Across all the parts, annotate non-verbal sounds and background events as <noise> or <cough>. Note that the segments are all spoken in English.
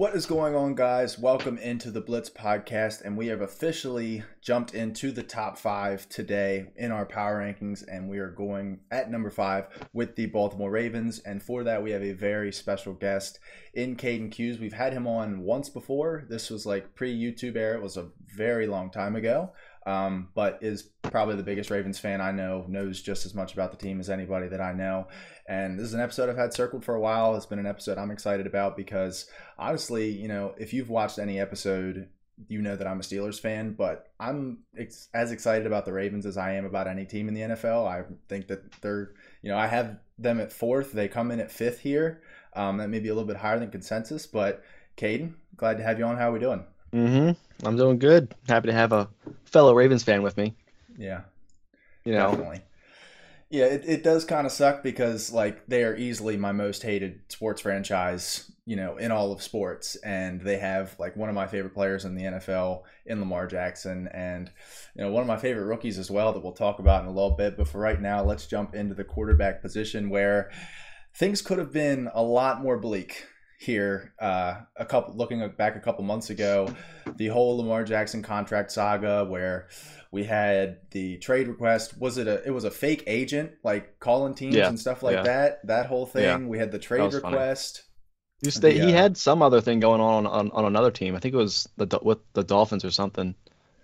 What is going on, guys? Welcome into the Blitz podcast, and we have officially jumped into the top five today in our power rankings, and we are going at number five with the Baltimore Ravens. And for that, we have a very special guest in Kaden Kues. We've had him on once before. This was like pre YouTube era, it was a very long time ago. Um, but is probably the biggest Ravens fan I know, knows just as much about the team as anybody that I know. And this is an episode I've had circled for a while. It's been an episode I'm excited about because honestly, you know, if you've watched any episode, you know that I'm a Steelers fan, but I'm ex- as excited about the Ravens as I am about any team in the NFL. I think that they're, you know, I have them at fourth. They come in at fifth here. Um, that may be a little bit higher than consensus, but Kaden, glad to have you on. How are we doing? Mm-hmm. I'm doing good. Happy to have a fellow Ravens fan with me. Yeah, You know, definitely. Yeah, it, it does kind of suck because like they are easily my most hated sports franchise, you know, in all of sports, and they have like one of my favorite players in the NFL in Lamar Jackson, and you know one of my favorite rookies as well that we'll talk about in a little bit. But for right now, let's jump into the quarterback position where things could have been a lot more bleak here uh, a couple looking back a couple months ago the whole lamar jackson contract saga where we had the trade request was it a it was a fake agent like calling teams Yeah, and stuff like yeah. that that whole thing Yeah. we had the trade request the, he uh, had some other thing going on, on on another team. I think it was the with the Dolphins or something.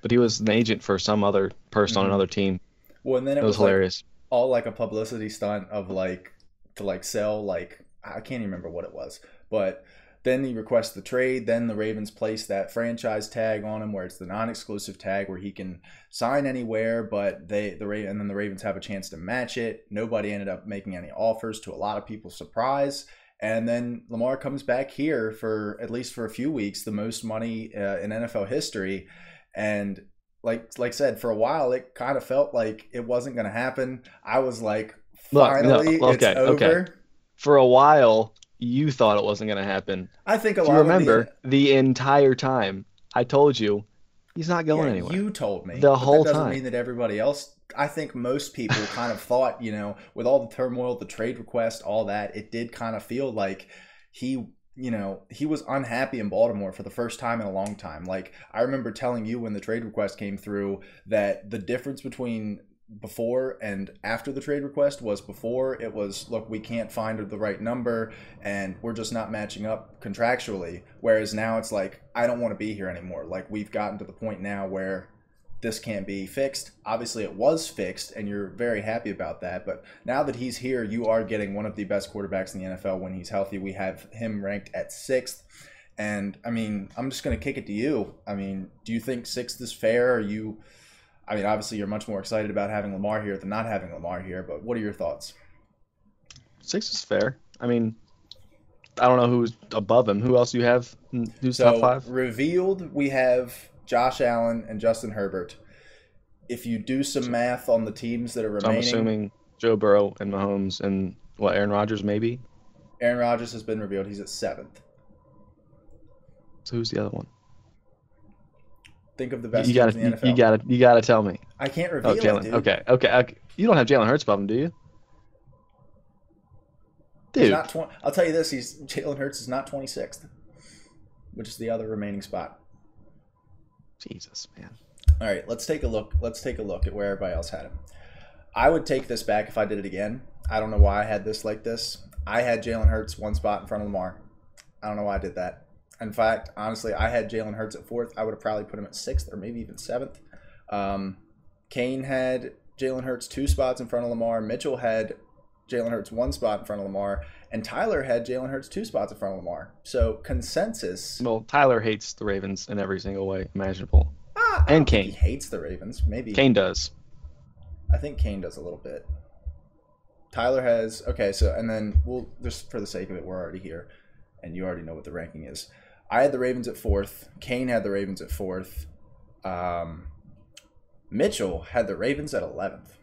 But he was an agent for some other person on Mhm. another team. well and then It, it, was, was, like, hilarious. all like a publicity stunt of like to like sell like I can't even remember what it was, but then he requests the trade. Then the Ravens place that franchise tag on him, where it's the non-exclusive tag, where he can sign anywhere. But they the Ra- and then the Ravens have a chance to match it. Nobody ended up making any offers, to a lot of people's surprise. And then Lamar comes back here for at least for a few weeks, the most money uh, in NFL history, and like like I said, for a while it kind of felt like it wasn't going to happen. I was like, Look, no, finally, okay, it's over. okay. For a while, you thought it wasn't going to happen. I think a Do lot you of remember the entire time I told you he's not going yeah, anywhere? you told me The whole that doesn't time. mean that everybody else. I think most people <laughs> kind of thought, you know, with all the turmoil, the trade request, all that, it did kind of feel like he you know, he was unhappy in Baltimore for the first time in a long time. Like I remember telling you when the trade request came through that the difference between before and after the trade request was before it was look we can't find the right number and we're just not matching up contractually whereas now it's like I don't want to be here anymore like we've gotten to the point now where this can't be fixed. Obviously, it was fixed, and you're very happy about that. But now that he's here, you are getting one of the best quarterbacks in the NFL when he's healthy. We have him ranked at sixth. And I mean, I'm just going to kick it to you. I mean, do you think sixth is fair? Are you, I mean, obviously, you're much more excited about having Lamar here than not having Lamar here, but what are your thoughts? Six is fair. I mean, I don't know who's above him. Who else do you have? Who's So, top five? revealed, we have Josh Allen and Justin Herbert. If you do some math on the teams that are So I'm assuming Joe Burrow and Mahomes and what Aaron Rodgers maybe. Aaron Rodgers has been revealed. He's at seventh. So who's the other one? Think of the best You gotta, you, you gotta, you gotta tell me. I can't oh, reveal Oh, it, Jalen. Okay, okay, okay. You don't have Jalen Hurts him, do you? He's Dude, not tw- I'll tell you this: he's Jalen Hurts is not twenty sixth, which is the other remaining spot. Jesus, man. All right, let's take a look. Let's take a look at where everybody else had him. I would take this back if I did it again. I don't know why I had this like this. I had Jalen Hurts one spot in front of Lamar. I don't know why I did that. In fact, honestly, I had Jalen Hurts at fourth. I would have probably put him at sixth or maybe even seventh. Um, Kane had Jalen Hurts two spots in front of Lamar. Mitchell had Jalen Hurts one spot in front of Lamar, and Tyler had Jalen Hurts two spots in front of Lamar. So consensus. Well, Tyler hates the Ravens in every single way imaginable. Ah, And Kane. He hates the Ravens. Maybe Kane does. I think Kane does a little bit. Tyler has okay, so and then we'll just for the sake of it, we're already here, and you already know what the ranking is. I had the Ravens at fourth. Kane had the Ravens at fourth. Um, Mitchell had the Ravens at eleventh,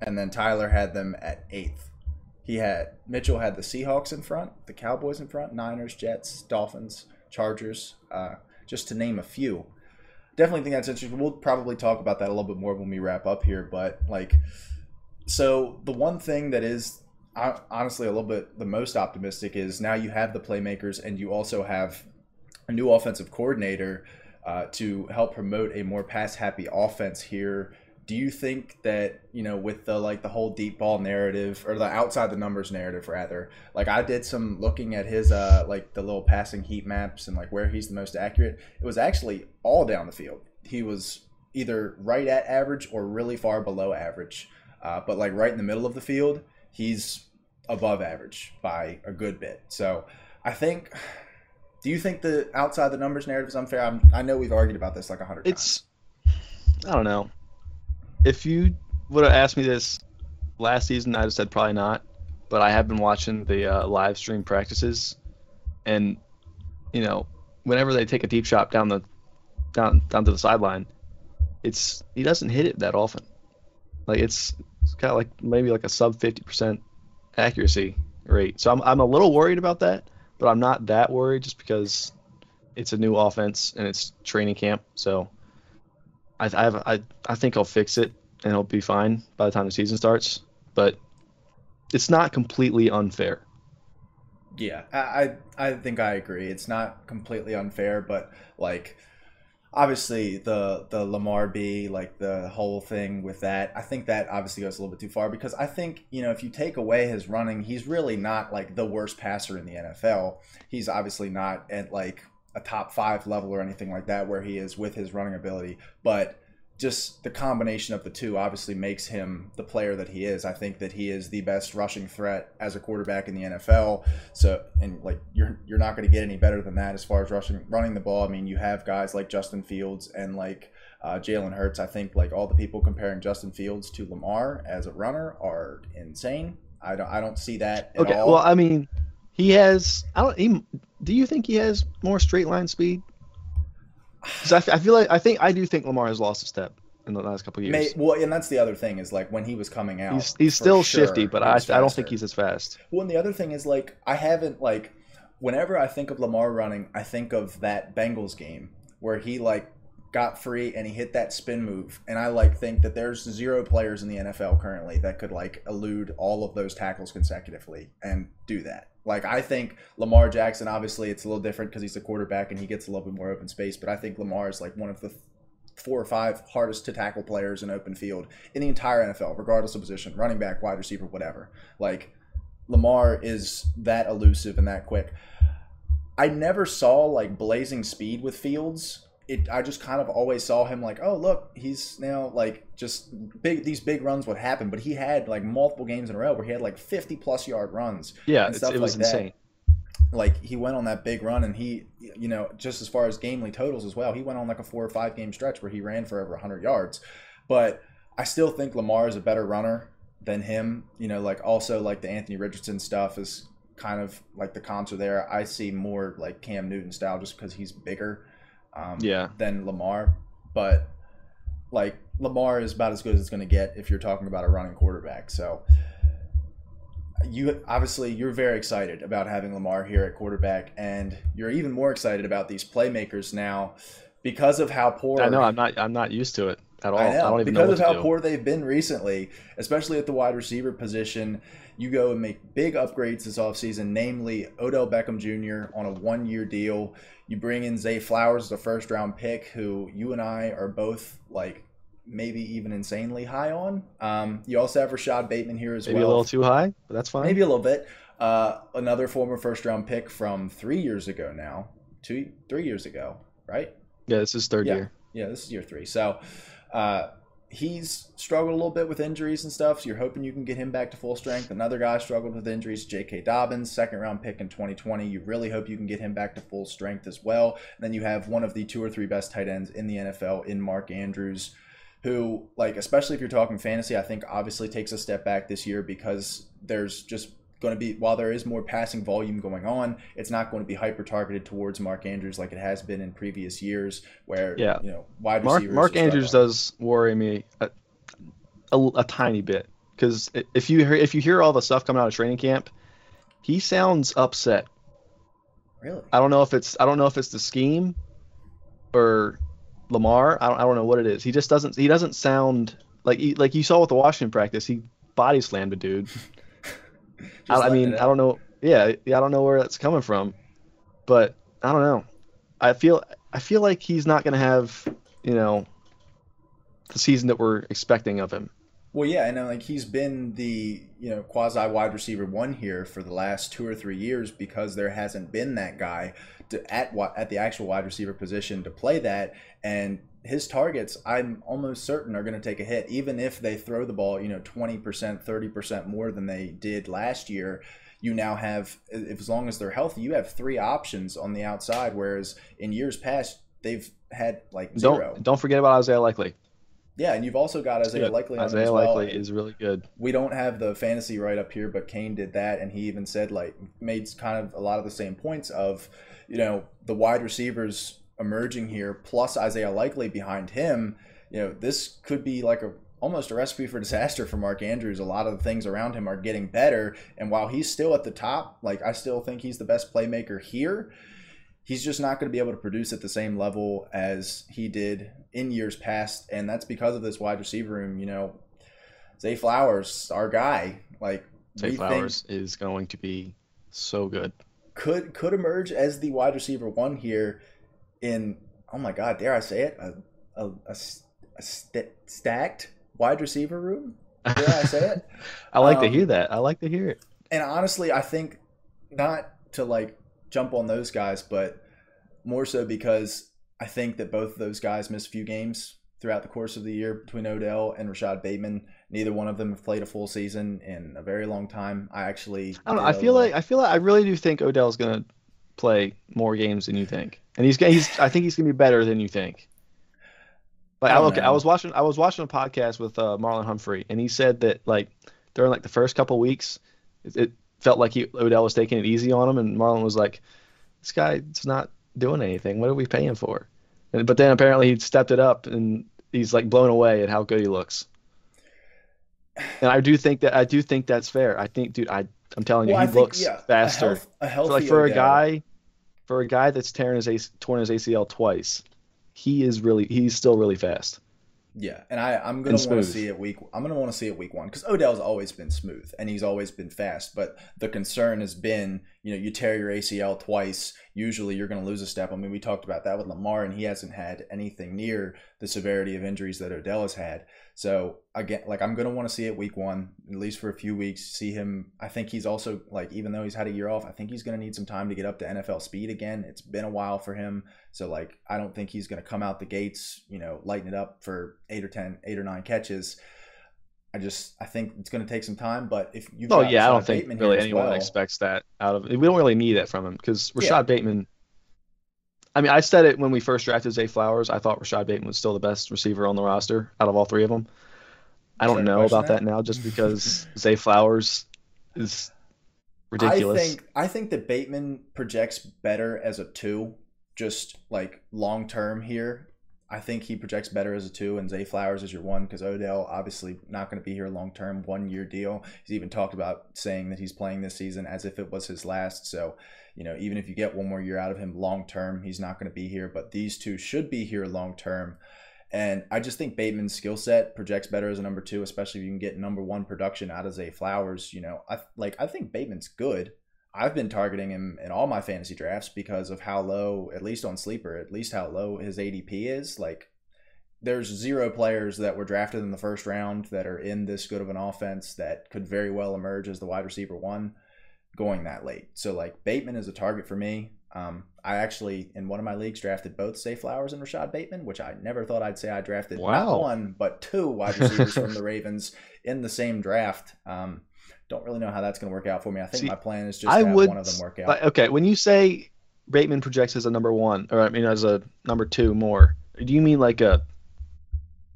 and then Tyler had them at eighth. He had Mitchell had the Seahawks in front, the Cowboys in front, Niners, Jets, Dolphins, Chargers, uh, just to name a few. Definitely think that's interesting. We'll probably talk about that a little bit more when we wrap up here. But like, so the one thing that is honestly a little bit the most optimistic is now you have the playmakers and you also have a new offensive coordinator uh, to help promote a more pass happy offense here. Do you think that you know with the like the whole deep ball narrative or the outside the numbers narrative rather like i did some looking at his uh like the little passing heat maps and like where he's the most accurate it was actually all down the field. He was either right at average or really far below average uh, but like right in the middle of the field he's above average by a good bit so i think do you think the outside the numbers narrative is unfair I'm, i know we've argued about this like a hundred times It's I don't know. If you would have asked me this last season, I'd have said probably not. But I have been watching the uh, live stream practices, and you know, whenever they take a deep shot down the down down to the sideline, it's he doesn't hit it that often. Like it's kind of like maybe like a sub fifty percent accuracy rate. So I'm I'm a little worried about that, but I'm not that worried just because it's a new offense and it's training camp. So I I have, I I think I'll fix it and it'll be fine by the time the season starts. But it's not completely unfair. Yeah, I I think I agree. It's not completely unfair, but like obviously the the Lamar B, like the whole thing with that, I think that obviously goes a little bit too far because I think, you know, if you take away his running, he's really not like the worst passer in the NFL. He's obviously not at like a top 5 level or anything like that where he is with his running ability, but just the combination of the two obviously makes him the player that he is. I think that he is the best rushing threat as a quarterback in the NFL. So, and like you're you're not going to get any better than that as far as rushing running the ball. I mean, you have guys like Justin Fields and like uh, Jalen Hurts. I think like all the people comparing Justin Fields to Lamar as a runner are insane. I don't I don't see that at Okay, all. well I mean, he has. I don't. He, do you think he has more straight line speed? I, I feel like I think I do think Lamar has lost a step in the last couple of May, years. well, and that's the other thing is like when he was coming out, He's he's still sure, shifty, but I I don't think he's as fast. Well, and the other thing is like I haven't like whenever I think of Lamar running, I think of that Bengals game where he like got free and he hit that spin move, and I like think that there's zero players in the NFL currently that could like elude all of those tackles consecutively and do that. Like I think Lamar Jackson, obviously it's a little different because he's a quarterback and he gets a little bit more open space, but I think Lamar is like one of the four or five hardest to tackle players in open field in the entire NFL, regardless of position, running back, wide receiver, whatever. Like Lamar is that elusive and that quick. I never saw like blazing speed with Fields. It I just kind of always saw him like, oh look, he's now like just big these big runs would happen, but he had like multiple games in a row where he had like 50 plus yard runs Yeah, and it's, stuff it was like that. insane. like he went on that big run and he you know just as far as gamely totals as well he went on like a four or five game stretch where he ran for over 100 yards. But i still think lamar is a better runner than him. You know like also like the anthony richardson stuff is kind of like the comps are there. I see more like cam newton style just because he's bigger um, Yeah. than lamar but like lamar is about as good as it's going to get if you're talking about a running quarterback so you obviously you're very excited about having Lamar here at quarterback, and you're even more excited about these playmakers now because of how poor. I know I'm not I'm not used to it at all. I I, don't even because know of how do. poor they've been recently, especially at the wide receiver position. You go and make big upgrades this offseason, namely Odell Beckham Jr. on a one-year deal. You bring in Zay Flowers the first-round pick, who you and I are both like maybe even insanely high on. Um, you also have Rashad Bateman here as Maybe well. Maybe a little too high, but that's fine. Maybe a little bit. Uh, another former first round pick from three years ago now, two, three years ago, right? Yeah, this is third Yeah. year. Yeah, this is year three. So uh, he's struggled a little bit with injuries and stuff. So you're hoping you can get him back to full strength. Another guy struggled with injuries, J.K. Dobbins, second round pick in 2020. You really hope you can get him back to full strength as well. And then you have one of the two or three best tight ends in the NFL in Mark Andrews who like especially if you're talking fantasy i think obviously takes a step back this year because there's just going to be while there is more passing volume going on, it's not going to be hyper targeted towards Mark Andrews like it has been in previous years, where Yeah. you know wide Mark receivers. Mark Andrews does worry me a, a, a tiny bit because if you hear if you hear all the stuff coming out of training camp, he sounds upset. really. I don't know if it's I don't know if it's the scheme or Lamar. I don't, I don't know what it is. He just doesn't he doesn't sound like he, like you saw with the Washington practice. He body slammed a dude. <laughs> I, I mean I don't know. Yeah, yeah, I don't know where that's coming from, but I don't know. I feel I feel like he's not gonna have you know the season that we're expecting of him. Well, yeah, and uh, like he's been the you know quasi wide receiver one here for the last two or three years because there hasn't been that guy to at at the actual wide receiver position to play that, and his targets I'm almost certain are going to take a hit, even if they throw the ball you know twenty percent, thirty percent more than they did last year. You now have, if as long as they're healthy, you have three options on the outside, whereas in years past they've had like 0 Don't don't forget about Isaiah Likely. Yeah, and you've also got Isaiah. Likely Isaiah as well. Likely is really good. we don't have the fantasy right up here, but Kane did that, and he even said like made kind of a lot of the same points of, you know, the wide receivers emerging here plus Isaiah Likely behind him. You know, this could be like a almost a recipe for disaster for Mark Andrews. A lot of the things around him are getting better, and while he's still at the top, like I still think he's the best playmaker here. He's just not going to be able to produce at the same level as he did in years past, and that's because of this wide receiver room. You know, Zay Flowers, our guy, like Zay we Flowers is going to be so good. could could emerge as the wide receiver one here in oh my god, dare I say it, a a, a, a st- stacked wide receiver room. Dare I say it? <laughs> I like to Um, hear that. I like to hear it. And honestly, I think not to like jump on those guys, but more so because I think that both of those guys missed a few games throughout the course of the year between Odell and Rashad Bateman. Neither one of them have played a full season in a very long time. I actually I don't know. I feel like I feel like I really do think Odell's gonna play more games than you think, and he's he's I think he's gonna be better than you think. Like I don't I was watching I was watching a podcast with uh, Marlon Humphrey, and he said that like during like the first couple weeks, it, it felt like he, Odell was taking it easy on him, and Marlon was like, "This guy's not doing anything. What are we paying for?" And, but then apparently he stepped it up, and he's like blown away at how good he looks. And I do think that I do think that's fair. I think, dude, I I'm telling you, Well, he think, looks yeah, a faster. health- a For, healthy like for a Odell. guy, for a guy that's tearing his AC, torn his ACL twice, he is really he's still really fast. Yeah, and I I'm gonna want to see it week. I'm gonna want to see it week one because Odell's always been smooth and he's always been fast. But the concern has been, you know, you tear your ACL twice. Usually, you're gonna lose a step. I mean, we talked about that with Lamar, and he hasn't had anything near the severity of injuries that Odell has had. So again, like I'm gonna want to see it week one, at least for a few weeks. See him. I think he's also like, even though he's had a year off, I think he's gonna need some time to get up to NFL speed again. It's been a while for him. So like I don't think he's going to come out the gates, you know, lighten it up for eight or ten, eight or nine catches. I just I think it's going to take some time. But if you, Oh yeah, I don't think really anyone well, expects that out of. We don't really need that from him because Rashad Yeah. Bateman. I mean, I said it when we first drafted Zay Flowers. I thought Rashad Bateman was still the best receiver on the roster out of all three of them. I don't Is that a know about that? that now, just <laughs> because Zay Flowers is ridiculous. I think I think that Bateman projects better as a two, just like long term here. I think he projects better as a two, and Zay Flowers is your one because Odell obviously not going to be here long term, one year deal. He's even talked about saying that he's playing this season as if it was his last. So, you know, even if you get one more year out of him long term, he's not going to be here. But these two should be here long term. And I just think Bateman's skill set projects better as a number two, especially if you can get number one production out of Zay Flowers. You know, I like I think Bateman's good. I've been targeting him in all my fantasy drafts because of how low, at least on sleeper, at least how low his ADP is. Like, there's zero players that were drafted in the first round that are in this good of an offense that could very well emerge as the wide receiver one going that late. So like Bateman is a target for me. Um, I actually in one of my leagues drafted both Zay Flowers and Rashad Bateman, which I never thought I'd say I drafted not one but two wide <laughs> receivers from the Ravens in the same draft. Um, don't really know how that's going to work out for me. I think See, my plan is just I have would one of them work out. like, okay, when you say Bateman projects as a number one, or I mean as a number two more, do you mean like a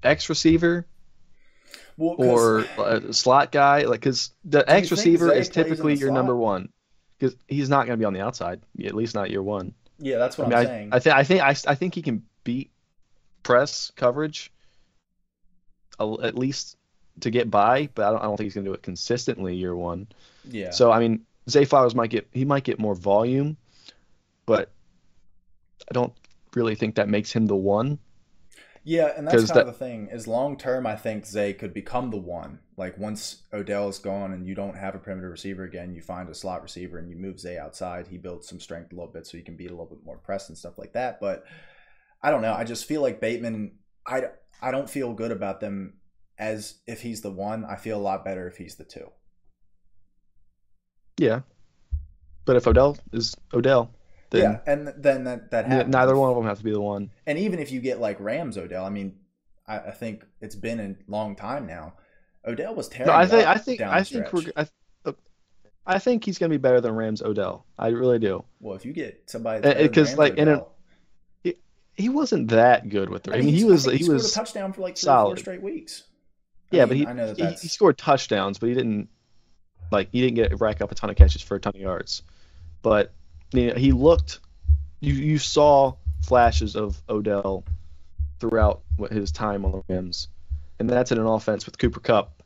X receiver? Well, or a slot guy, like because the X receiver is typically your number one because he's not going to be on the outside, at least not year one. yeah, that's I what mean, I, saying. I think I think I, I think he can beat press coverage a- at least to get by, but I don't, I don't think he's going to do it consistently year one. yeah. So I mean, Zay Flowers might get he might get more volume, but I don't really think that makes him the one. Yeah, and that's kind of the thing. Is long term, I think Zay could become the one. Like once Odell is gone and you don't have a perimeter receiver again, you find a slot receiver and you move Zay outside. He builds some strength a little bit so he can beat a little bit more press and stuff like that. But I don't know. I just feel like Bateman. I I don't feel good about them as if he's the one. I feel a lot better if he's the two. Yeah, but if Odell is Odell, then yeah, and then that that happens. neither one of them has to be the one. And even if you get like Rams Odell, I mean, I, I think it's been a long time now. Odell was terrible. No, I think I think I think we're I, uh, I think he's going to be better than Rams Odell. I really do. Well, if you get somebody that's better than 'cause, Rams like, in a- Odell- He wasn't that good with the. I mean, he he's- was think he scored was a touchdown for like three or four solid. straight weeks. I yeah, mean, but he that he, he scored touchdowns, but he didn't like he didn't get rack up a ton of catches for a ton of yards. But you know, he looked. You you saw flashes of Odell throughout his time on the Rams, and that's in an offense with Cooper Kupp,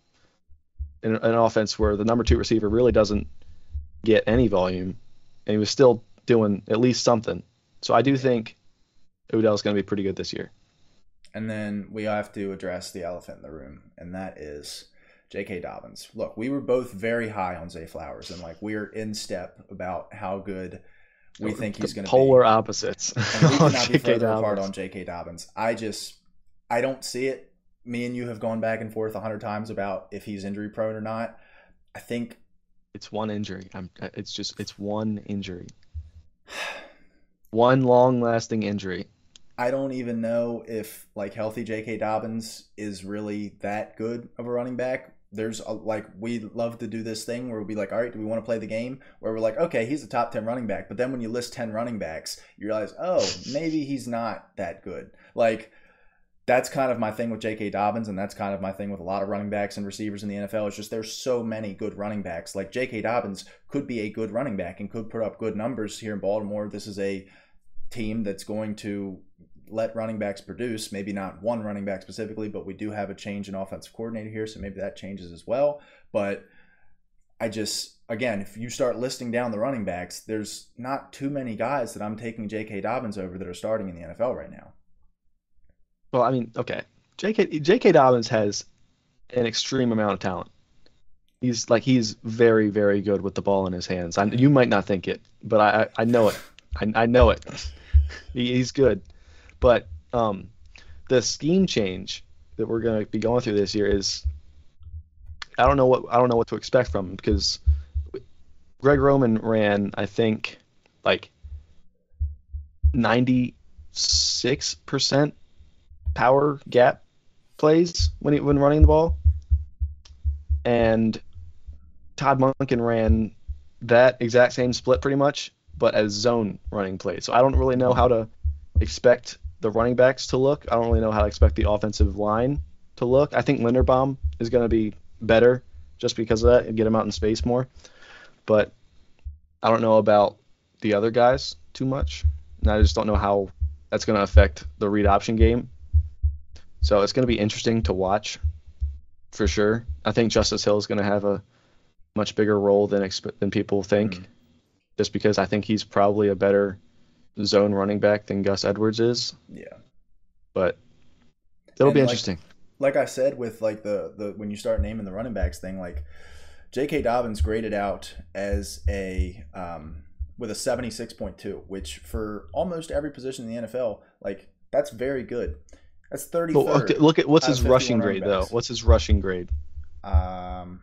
in an offense where the number two receiver really doesn't get any volume, and he was still doing at least something. So I do think Odell's going to be pretty good this year. And then we have to address the elephant in the room, and that is J.K. Dobbins. Look, we were both very high on Zay Flowers, and like we're in step about how good we think he's going to be. polar opposites. and we cannot be J.K. further apart Dobbins. on J.K. Dobbins. I just, I don't see it. Me and you have gone back and forth a hundred times about if he's injury prone or not. I think It's one injury. I'm. Uh, it's just. It's one injury. <sighs> One long-lasting injury. I don't even know if like healthy J.K. Dobbins is really that good of a running back. There's a, like we love to do this thing where we'll be like, all right, do we want to play the game? Where we're like, okay, he's a top ten running back, but then when you list ten running backs, you realize, oh, maybe he's not that good. Like that's kind of my thing with J.K. Dobbins, and that's kind of my thing with a lot of running backs and receivers in the NFL. It's just there's so many good running backs. Like J.K. Dobbins could be a good running back and could put up good numbers here in Baltimore. This is a team that's going to let running backs produce. Maybe not one running back specifically, but we do have a change in offensive coordinator here, so maybe that changes as well. But I just again, if you start listing down the running backs, there's not too many guys that I'm taking J.K. Dobbins over that are starting in the NFL right now. Well, I mean, okay. J.K. J.K. Dobbins has an extreme amount of talent. He's like he's very, very good with the ball in his hands. I, you might not think it, but I, I, know it. I, I know it. he, he's good, but um, the scheme change that we're going to be going through this year is I don't know what I don't know what to expect from him because Greg Roman ran I think like ninety six percent power gap plays when he, when running the ball, and Todd Monken ran that exact same split pretty much, but as zone running plays. So I don't really know how to expect the running backs to look. I don't really know how to expect the offensive line to look. I think Linderbaum is going to be better just because of that and get him out in space more. But I don't know about the other guys too much. And I just don't know how that's going to affect the read option game. So it's going to be interesting to watch for sure. I think Justice Hill is going to have a much bigger role than expe- than people think, Mhm. just because I think he's probably a better zone running back than Gus Edwards is. Yeah. But it'll And, be like, interesting. like I said with like the the when you start naming the running backs thing, like J.K. Dobbins graded out as a um, with a seventy six point two, which for almost every position in the NFL, like that's very good. That's thirty But third. look, look at what's his rushing grade though. What's his rushing grade Um,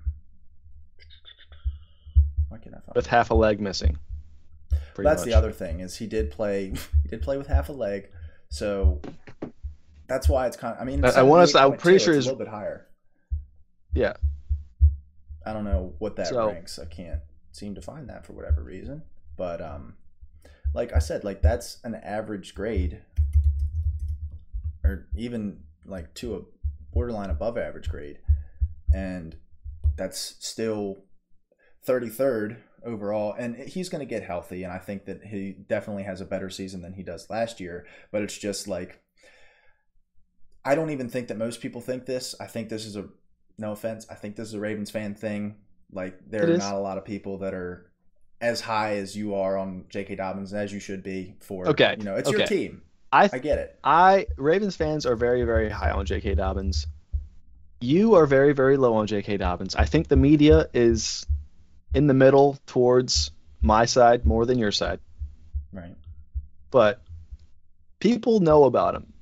why can't I find? with half a leg missing? Pretty that's much. the other thing is he did play. <laughs> He did play with half a leg, so that's why it's kind. Of, I mean, I- I wanna say- I'm 78.2, pretty it's sure a little bit higher. Yeah. I don't know what that So- ranks. I can't seem to find that for whatever reason. But um, like I said, like that's an average grade, or even like to a borderline above average grade. and that's still 33rd overall. And he's going to get healthy, and I think that he definitely has a better season than he does last year. But it's just like I don't even think that most people think this. I think this is a no offense. I think this is a Ravens fan thing. Like there It are is. not a lot of people that are as high as you are on J.K. Dobbins as you should be for. Okay, you know it's your team. I I get it. I Ravens fans are very very high on J.K. Dobbins. You are very very low on J.K. Dobbins. I think the media is in the middle towards my side more than your side, Right. but people know about him.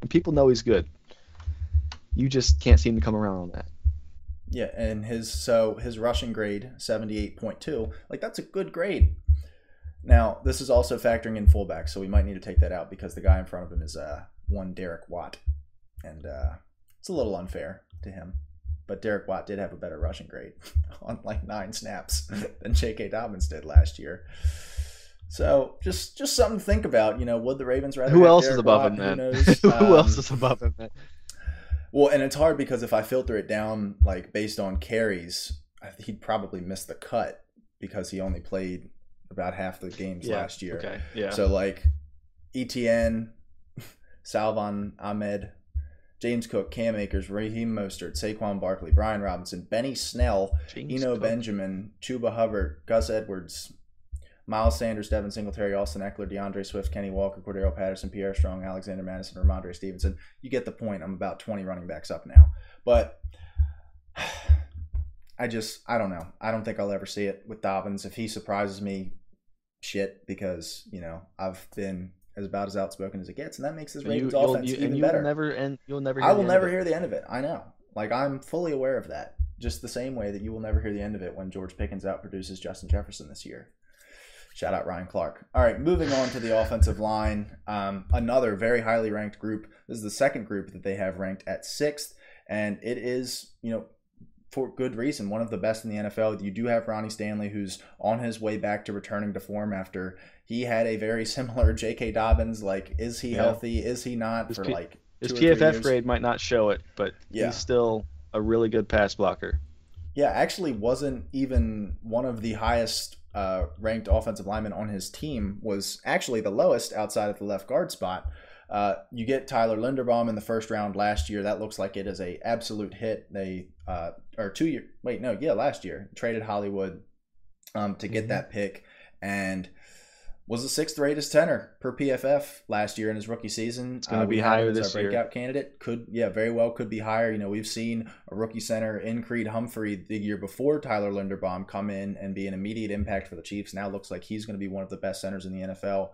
And people know he's good. You just can't seem to come around on that. Yeah, and his so his rushing grade seventy eight point two, like that's a good grade. Now this is also factoring in fullback, so we might need to take that out because the guy in front of him is uh one Derek Watt, and uh, it's a little unfair to him. But Derek Watt did have a better rushing grade <laughs> on like nine snaps <laughs> than J.K. Dobbins did last year. So just just something to think about. You know, would the Ravens rather? Who else is above Watt? him, Who man? knows? <laughs> Who Um, else is above him, well, and it's hard because if I filter it down like based on carries, he'd probably miss the cut because he only played about half the games last year. Okay. Yeah. So like ETN, Salvon Ahmed, James Cook, Cam Akers, Raheem Mostert, Saquon Barkley, Brian Robinson, Benny Snell, James Eno Cook. Benjamin, Chuba Hubbard, Gus Edwards, Miles Sanders, Devin Singletary, Austin Ekeler, D'Andre Swift, Kenny Walker, Cordarrelle Patterson, Pierre Strong, Alexander Mattison, Rhamondre Stevenson. You get the point. I'm about 20 running backs up now. But <sighs> I just, I don't know. I don't think I'll ever see it with Dobbins. If he surprises me, shit, because, you know, I've been as about as outspoken as it gets, and that makes this You, Ravens you'll, offense you, even you better. never and you'll never. I will never hear the end of it. I know. Like I'm fully aware of that. Just the same way that you will never hear the end of it when George Pickens outproduces Justin Jefferson this year. Shout out Ryan Clark. All right, moving on to the offensive line. Um, another very highly ranked group. This is the second group that they have ranked at sixth, and it is you know for good reason one of the best in the NFL. You do have Ronnie Stanley, who's on his way back to returning to form after he had a very <laughs> similar J.K. Dobbins. Like, is he Yeah. healthy? Is he not? His For P- like His PFF grade might not show it, but Yeah. he's still a really good pass blocker. Yeah, actually wasn't even one of the highest uh, ranked offensive linemen on his team. Was actually the lowest outside of the left guard spot. Uh, you get Tyler Linderbaum in the first round last year. That looks like it is a absolute hit. They uh, or two year wait no yeah last year traded Hollywood um, to get Mhm. that pick and was the sixth greatest tenor per PFF last year in his rookie season. It's gonna be higher this year. breakout candidate. Could yeah, very well could be higher. You know, we've seen a rookie center in Creed Humphrey the year before Tyler Linderbaum come in and be an immediate impact for the Chiefs. Now looks like he's going to be one of the best centers in the NFL.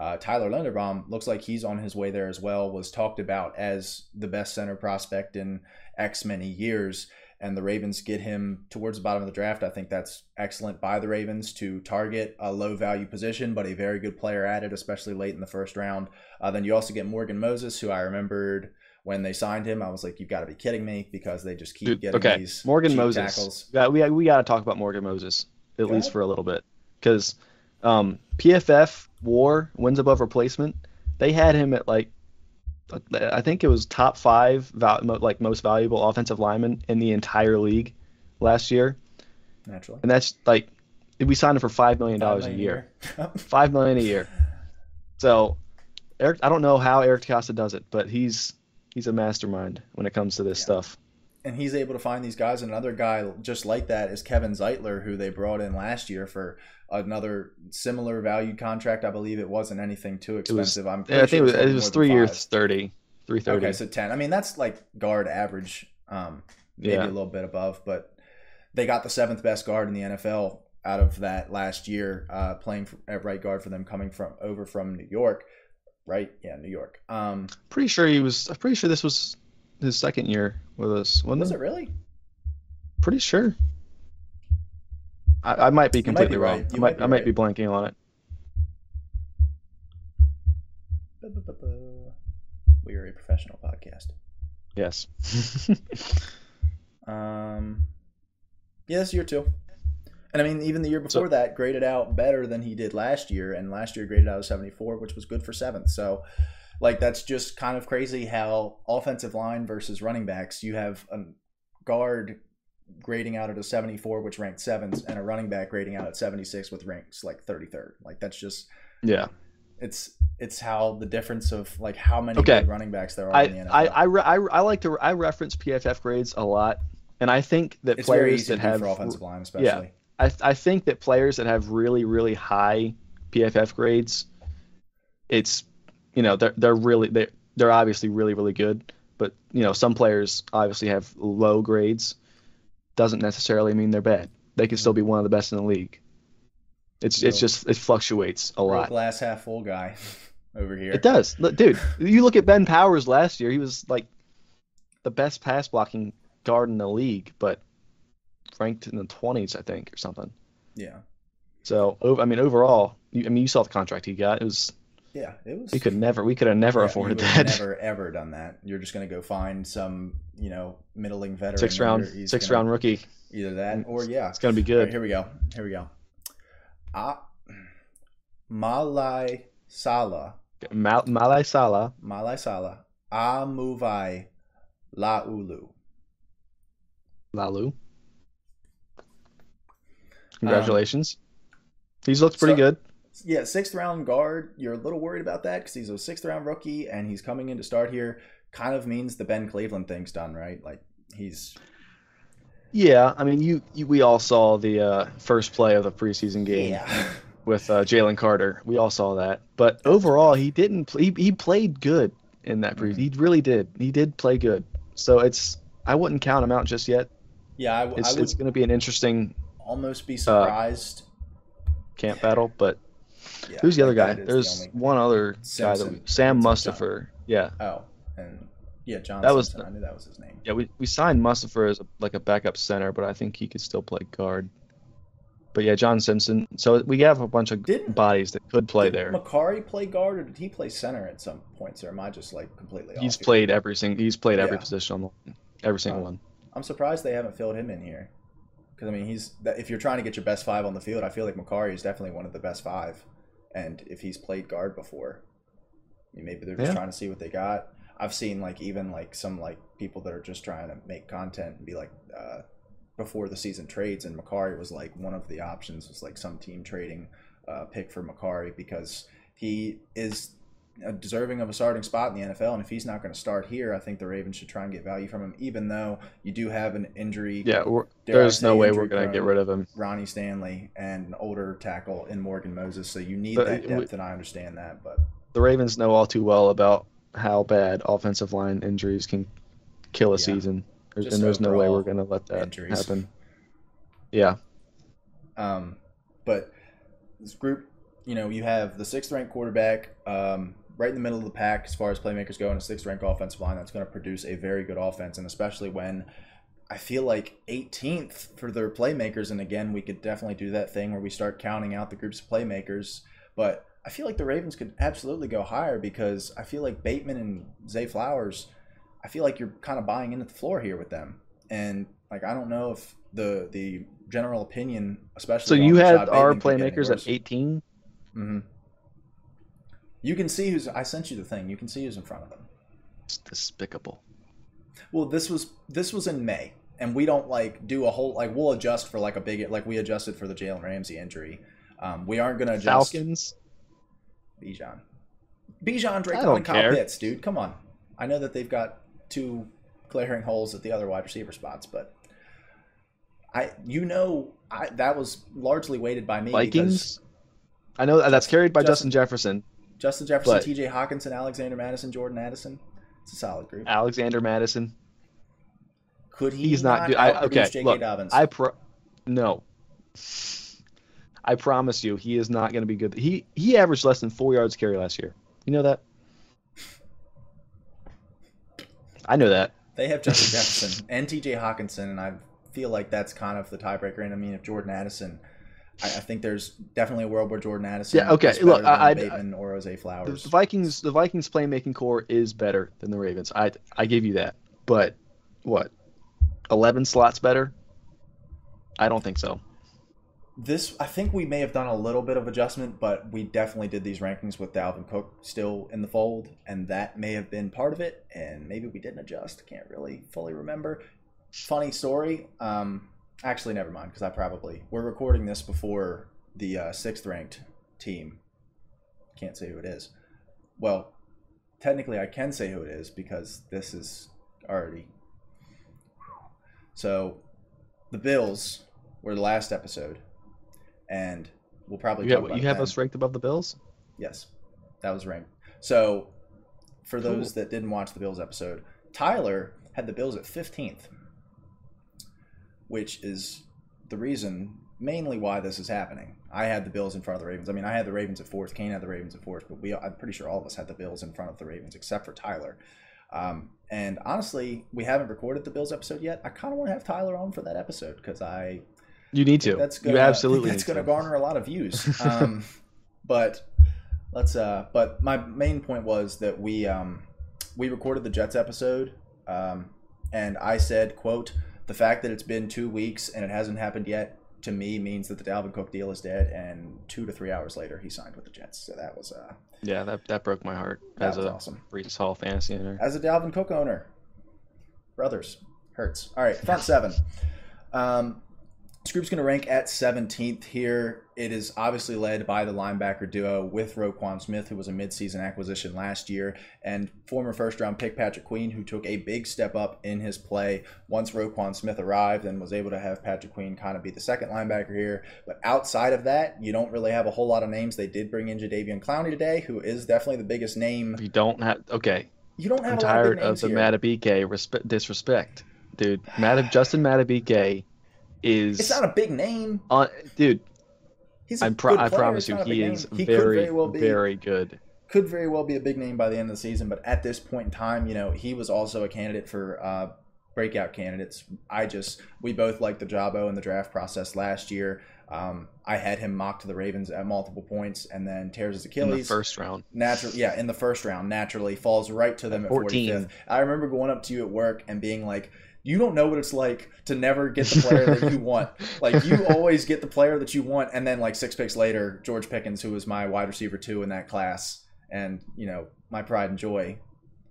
Uh, Tyler Linderbaum looks like he's on his way there as well. Was talked about as the best center prospect in X many years, and the Ravens get him towards the bottom of the draft. I think that's excellent by the Ravens to target a low value position, but a very good player at it, especially late in the first round. Uh, then you also get Morgan Moses, who I remembered when they signed him. I was like, you've got to be kidding me because they just keep Dude, getting okay, these Morgan Moses. tackles. Yeah, we we got to talk about Morgan Moses at Go least ahead. for a little bit because um, PFF WAR wins above replacement. They had him at like I think it was top five val- like most valuable offensive lineman in the entire league last year, Naturally. and that's like we signed him for five million dollars a year. <laughs> Five million a year. So Eric, I don't know how Eric DeCosta does it, but he's he's a mastermind when it comes to this Yeah. stuff. And he's able to find these guys. And another guy just like that is Kevin Zeitler, who they brought in last year for another similar valued contract. I believe it wasn't anything too was- expensive. I'm Yeah, I sure think it was, it was three years, five. thirty, three thirty. Okay, so ten. I mean, that's like guard average, um, maybe Yeah. a little bit above, but they got the seventh best guard in the NFL out of that last year, uh, playing for, at right guard for them, coming from over from New York. Right? Yeah, New York. Um, pretty sure he was. I'm pretty sure this was his second year with us. Wasn't was it? it really? Pretty sure. I, I might be You might completely be wrong. right. I might, might be I might right. be blanking on it. We are a professional podcast. Yes. <laughs> Um, yeah, this year too. And I mean, even the year before that, graded out better than he did last year, and last year graded out a 74, which was good for seventh. So, like, that's just kind of crazy how offensive line versus running backs, you have a guard grading out at a 74, which ranked seventh, and a running back grading out at 76 with ranks like 33rd. Like that's just Yeah. it's it's how the difference of like how many Okay. good running backs there are I in the NFL. I I, re- I I like to I reference PFF grades a lot, and I think that it's players that have for offensive line, especially. Yeah, I I think that players that have really really high PFF grades, it's you know they're they're really they they're obviously really really good, but you know some players obviously have low grades, doesn't necessarily mean they're bad. They can still be one of the best in the league. It's it's just it fluctuates a Real lot. glass half full guy <laughs> over here. It does, dude. <laughs> You look at Ben Powers last year; he was like the best pass blocking guard in the league, but ranked in the twenties, I think, or something. Yeah. So, I mean, overall, I mean, you saw the contract he got. It was Yeah, it was. we could never, we could have never yeah, afforded that. Never ever done that. You're just gonna go find some, you know, middling veteran. Six round, six gonna- round rookie. Either that or yeah. It's gonna be All right, good. here we go. Here we go. Ah, Malai Sala, Mal- Malai Salah, Malai Sala, Amuvai Laulu. Lalu. Congratulations. he's looked so- pretty good. Yeah, sixth round guard. You're a little worried about that because he's a sixth round rookie and he's coming in to start here. Kind of means the Ben Cleveland thing's done, right? Like he's Yeah, I mean, you, you we all saw the uh, first play of the preseason game. yeah. <laughs> with uh, Jalen Carter. We all saw that. But overall, he didn't. Play, he, he played good in that pre. Mhm. He really did. He did play good. So it's. I wouldn't count him out just yet. Yeah, I, It's I would it's going to be an interesting almost be surprised. camp battle. But yeah, who's the other guy? the There's only- one other guy that we, Sam Simpson. Mustipher. Yeah, Oh, and yeah, John. That was Simpson. the- I knew that was his name. yeah. We, we signed Mustipher as a, like a backup center, but I think he could still play guard. But yeah, John Simpson. So we have a bunch of Didn't- bodies that could play Did there. Mekari play guard or did he play center at some points? Or am I just like completely off? He's here? played every single. He's played every position on the every single Oh. one. I'm surprised they haven't filled him in here. Because I mean, he's that, if you're trying to get your best five on the field, I feel like Mekari is definitely one of the best five. And if he's played guard before, I mean, maybe they're just Yeah. trying to see what they got. I've seen like even like some like people that are just trying to make content and be like uh, before the season trades, and Mekari was like one of the options was like some team trading uh, pick for Mekari because he is deserving of a starting spot in the NFL, and if he's not going to start here, I think the Ravens should try and get value from him, even though you do have an injury. Yeah, we're, Dare I there's no way we're gonna get rid of him. Ronnie Stanley and an older tackle in Morgan Moses, so you need But that we- depth, and I understand that. But The Ravens know all too well about how bad offensive line injuries can kill a Yeah. season, and there's no way we're gonna let that injuries. happen. Yeah, Um, but this group, you know, you have the sixth ranked quarterback, um, right in the middle of the pack as far as playmakers go, and a sixth ranked offensive line that's going to produce a very good offense, and especially when I feel like 18th for their playmakers, and again, we could definitely do that thing where we start counting out the groups of playmakers, but I feel like the Ravens could absolutely go higher because I feel like Bateman and Zay Flowers, I feel like you're kind of buying into the floor here with them, and like I don't know if the the general opinion, especially so you had our Bateman, could get any playmakers at 18. Mm-hmm. You can see who's. I sent you the thing. You can see who's in front of them. It's despicable. Well, this was this was in May, and we don't like do a whole like we'll adjust for like a big like we adjusted for the Jalen Ramsey injury. Um, we aren't gonna adjust. Falcons. Bijan, Bijan, Drake, and Kyle. Pitts, dude. Come on. I know that they've got two glaring holes at the other wide receiver spots, but I you know I that was largely weighted by me because Vikings. I know that- that's carried by Justin- Justin Jefferson. Justin Jefferson, But- T.J. Hockenson, Alexander Mattison, Jordan Addison. It's a solid group. Alexander Mattison. Could he? He's not. good. I, okay, J.K. look. Dobbins? I pro. No. I promise you, he is not going to be good. He he averaged less than four yards carry last year. You know that? I know that. They have Justin <laughs> Jefferson and T.J. Hockenson, and I feel like that's kind of the tiebreaker. And I mean, if Jordan Addison, I, I think there's definitely a world where Jordan Addison, Yeah, okay, look, I- I- Bateman or Jose Flowers. the Vikings, the Vikings playmaking core is better than the Ravens. I I give you that. But what? Eleven slots better? I don't think so. This, I think we may have done a little bit of adjustment, but we definitely did these rankings with Dalvin Cook still in the fold, and that may have been part of it. And maybe we didn't adjust. Can't really fully remember. funny story. Um, actually, never mind because I probably we're recording this before the uh, sixth ranked team. Can't say who it is. Well, technically, I can say who it is because this is already. So, the Bills were the last episode, and we'll probably You talk have, you have us ranked above the Bills? Yes, that was ranked. So, for those Cool. that didn't watch the Bills episode, Tyler had the Bills at 15th, which is the reason mainly why this is happening. I had the Bills in front of the Ravens. I mean, I had the Ravens at fourth. Kane had the Ravens at fourth, but we I'm pretty sure all of us had the Bills in front of the Ravens except for Tyler. Um, and honestly, we haven't recorded the Bills episode yet. I kind of want to have Tyler on for that episode because I You need to. that's gonna you absolutely need to that's gonna to. garner a lot of views. <laughs> Um, but let's uh, but my main point was that we um, we recorded the Jets episode, um, and I said, "quote The fact that it's been two weeks and it hasn't happened yet." To me, means that the Dalvin Cook deal is dead, and two to three hours later, he signed with the Jets. So that was uh, Yeah, that, that broke my heart that as was a awesome. Breece Hall fantasy owner. As a Dalvin Cook owner, brothers hurts. All right, front seven. Um, this group's going to rank at 17th here. It is obviously led by the linebacker duo with Roquan Smith, who was a midseason acquisition last year, and former first round pick Patrick Queen, who took a big step up in his play once Roquan Smith arrived and was able to have Patrick Queen kind of be the second linebacker here. But outside of that, you don't really have a whole lot of names. They did bring in Jadeveon Clowney today, who is definitely the biggest name. You don't have. Okay, You don't have I'm a lot of tired of the. Madubuike respe- disrespect, dude. Matab- Justin Madubuike is It's not a big name. on, dude. He's a I'm pro- good I promise you, not a big he is He could very, very well be very good. could very well be a big name by the end of the season. But at this point in time, you know, he was also a candidate for uh, breakout candidates. I just we both liked the Jabo in the draft process last year. Um, I had him mocked to the Ravens at multiple points, and then tears his In Achilles. the first round. Naturally, yeah, in the first round, naturally falls right to them at 14. 45th. I remember going up to you at work and being like, "You don't know what it's like to never get the player that you want. <laughs> Like you always get the player that you want, and then like six picks later, George Pickens, who was my wide receiver two in that class, and you know my pride and joy,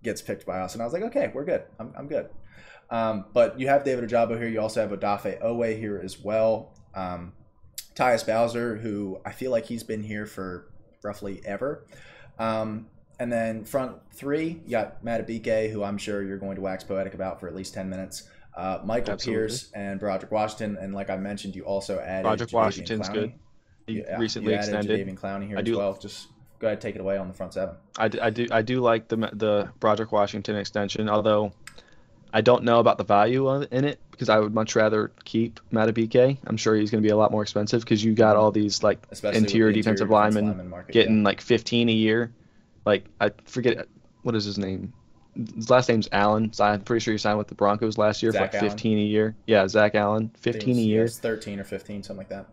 gets picked by us, and I was like, okay, we're good. I'm, I'm good. Um, but you have David Ojabo here. You also have Odafe Oweh here as well. Um, Tyus Bowser, who I feel like he's been here for roughly ever. Um, and then front three, you got Madubuike, who I'm sure you're going to wax poetic about for at least 10 minutes. Uh, Michael Absolutely. Pierce and Broderick Washington. And like I mentioned, you also added Broderick Washington's Clowney. good. He You- recently you added extended. Jadeveon Clowney here I as do- well. Just go ahead, take it away on the front seven. I, d- I do I do like the the Broderick Washington extension, although I don't know about the value in it because I would much rather keep Madubuike. I'm sure he's going to be a lot more expensive because you got all these like with interior defensive linemen lineman market, getting yeah. like 15 a year. Like I forget what is his name. His last name's Allen. So I'm pretty sure he signed with the Broncos last year Zach for like Allen. 15 a year. Yeah, Zach Allen, I think 15 a year. 13 or 15, something like that.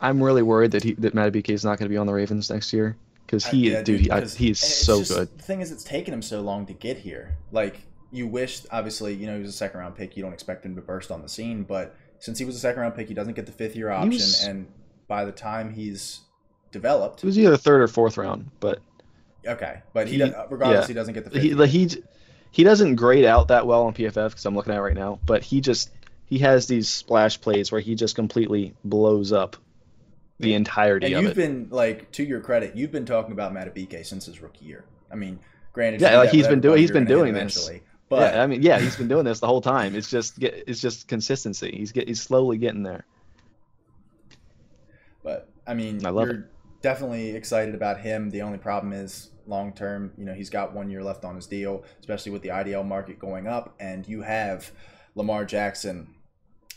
I'm really worried that he that Madubuike is not going to be on the Ravens next year because he uh, yeah, dude, he, I, he is so just- good. The thing is, it's taken him so long to get here. Like you wish, obviously, you know, he was a second round pick. You don't expect him to burst on the scene, but since he was a second round pick, he doesn't get the fifth year option, was- and by the time he's developed, It was either third or fourth round, but okay, but he, He- does, regardless, yeah. he doesn't get the fifth. he he he doesn't grade out that well on PFF because I'm looking at it right now, but he just he has these splash plays where he just completely blows up the entirety and of you've it. been like, to your credit, you've been talking about Madubuike since his rookie year. I mean, granted, Yeah, like he's been doing- he's been doing this. But yeah, I mean, yeah, he's been doing this the whole time. It's just it's just consistency. He's get he's slowly getting there. But I mean, I love you're definitely excited about him. The only problem is long term. You know, he's got one year left on his deal, especially with the IDL market going up, and you have Lamar Jackson,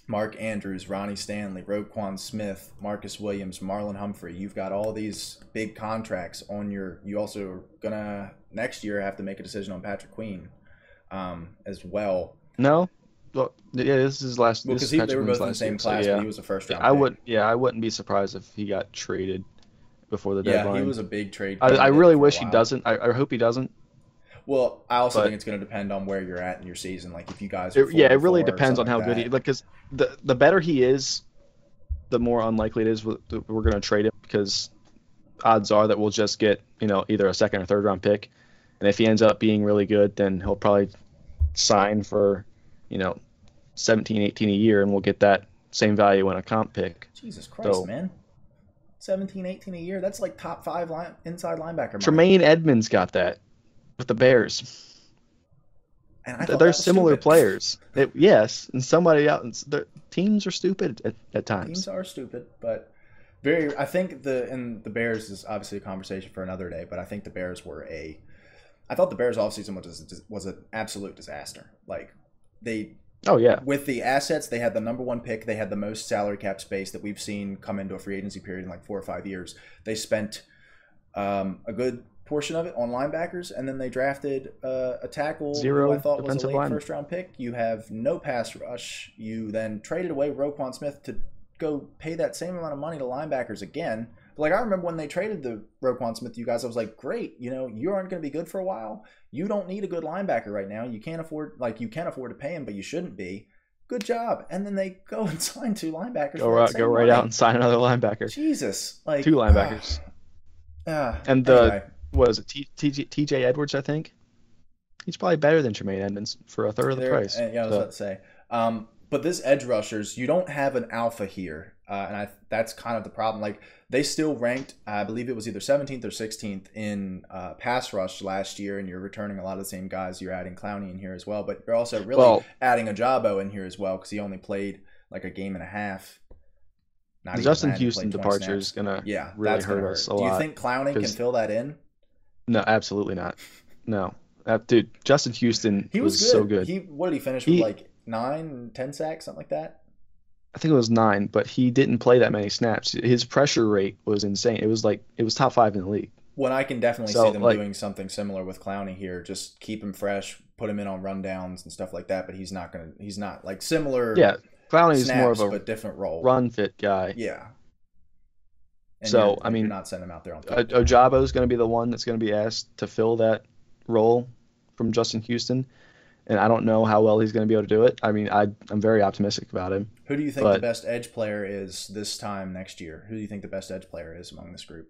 Mark Andrews, Ronnie Stanley, Roquan Smith, Marcus Williams, Marlon Humphrey. You've got all these big contracts on your. You also are gonna next year have to make a decision on Patrick Queen, um, as well. No, well, yeah, this is his last. Well, this because is they were both in the same year, so class, yeah. he was a first round. I pick. would, yeah, I wouldn't be surprised if he got traded before the Yeah, deadline. he was a big trade. I, I really wish he doesn't. I, I hope he doesn't. Well, I also But- think it's going to depend on where you're at in your season. Like if you guys, are It, yeah, it really and four or depends on how like good he. that. Because the the better he is, the more unlikely it is we're going to trade him. Because odds are that we'll just get you know either a second or third round pick, and if he ends up being really good, then he'll probably sign for you know 17, 18 a year, and we'll get that same value in a comp pick. Jesus Christ, So- man. 17, 18 a year. That's like top five line, inside linebacker. money. Tremaine Edmunds got that with the Bears. And I They're similar stupid. players. It, yes, and somebody out. their Teams are stupid at, at times. Teams are stupid, but very. I think the and the Bears is obviously a conversation for another day. But I think the Bears were a. I thought the Bears offseason was was an absolute disaster. Like they Oh yeah, with the assets, they had the number one pick. They had the most salary cap space that we've seen come into a free agency period in like four or five years. They spent um, a good portion of it on linebackers, and then they drafted uh, a tackle Zero who I thought was a late linemen. first round pick. You have no pass rush. You then traded away Roquan Smith to go pay that same amount of money to linebackers again. Like I remember when they traded the Roquan Smith, you guys, I was like, great, you know, you aren't going to be good for a while. You don't need a good linebacker right now. You can't afford like you can't afford to pay him, but you shouldn't be. Good job. And then they <laughs> go and sign two linebackers. go right, go right money. out and sign another linebacker. Jesus, like Two linebackers. ah, And the- anyway. What is it? TJ, TJ Edwards, I think. He's probably better than Tremaine Edmunds for a third of the There- price. uh, Yeah, I was So, about to say. Um, but this edge rushers, you don't have an alpha here, uh, and I, that's kind of the problem. Like they still ranked, I believe it was either 17th or 16th in uh, pass rush last year, and you're returning a lot of the same guys. You're adding Clowney in here as well, but you're also really Well- adding a Jabo in here as well because he only played like a game and a half. Not the Justin Houston played 20 departure is gonna yeah, really that's gonna hurt us a Do you think Clowney can fill that in? No, absolutely not. No, uh, dude, Justin Houston He was, good. so good. He what did he finish He- with like nine, ten sacks, something like that? I think it was nine, but he didn't play that many snaps. His pressure rate was insane. It was like it was top five in the league. When I can definitely So, see them like- doing something similar with Clowney here, just keep him fresh, put him in on rundowns and stuff like that. But he's not gonna. He's not like similar. Yeah, Clowney is snaps, more of a but different role. run fit guy. Yeah. And So, I mean, not sending him out there on. Ojabo is going to be the one that's going to be asked to fill that role from Justin Houston, and I don't know how well he's going to be able to do it. I mean, I I'm very optimistic about him. Who do you think the best edge player is this time next year? Who do you think the best edge player is among this group?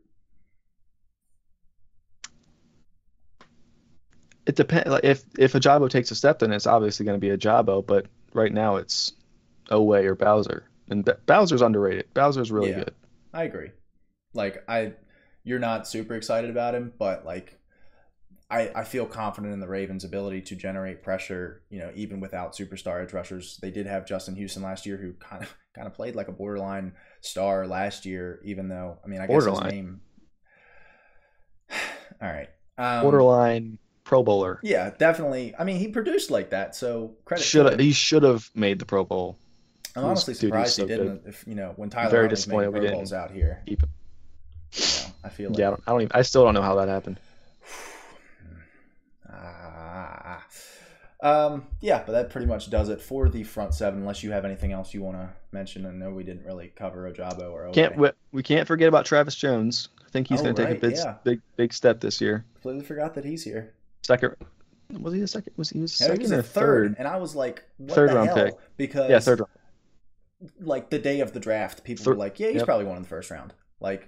It depends. Like if if Ojabo takes a step, then it's obviously going to be Ojabo. But right now, it's Oweh or Bowser, and B- Bowser's underrated. Bowser's really Yeah. good. I agree. Like I, you're not super excited about him, but like, I I feel confident in the Ravens' ability to generate pressure. You know, even without superstar edge rushers, they did have Justin Houston last year, who kind of kind of played like a borderline star last year. Even though, I mean, I guess his Borderline. name. <sighs> All right. Um, Borderline Pro Bowler. Yeah, definitely. I mean, he produced like that, so credit. Should he should have made the Pro Bowl? I'm honestly dude, surprised so he didn't. If you know, when Tyler Very Huntley's disappointed we Pro didn't. Bowls out here, Keep him. you know, I feel like Yeah, I don't, I don't even. I still don't know how that happened. Um, yeah, but that pretty much does it for the front seven. Unless you have anything else you want to mention, I know we didn't really cover Ojabo or. Can't we, we can't forget about Travis Jones. I think he's Oh, going to take a big, yeah. big big step this year. completely forgot that he's here. Second, was he the second? Was he Yeah, he second was or a third? and I was like, what Third the round hell? pick. Because Yeah, third round. like the day of the draft, people Thir- were like, "Yeah, he's yep. probably one in the first round." Like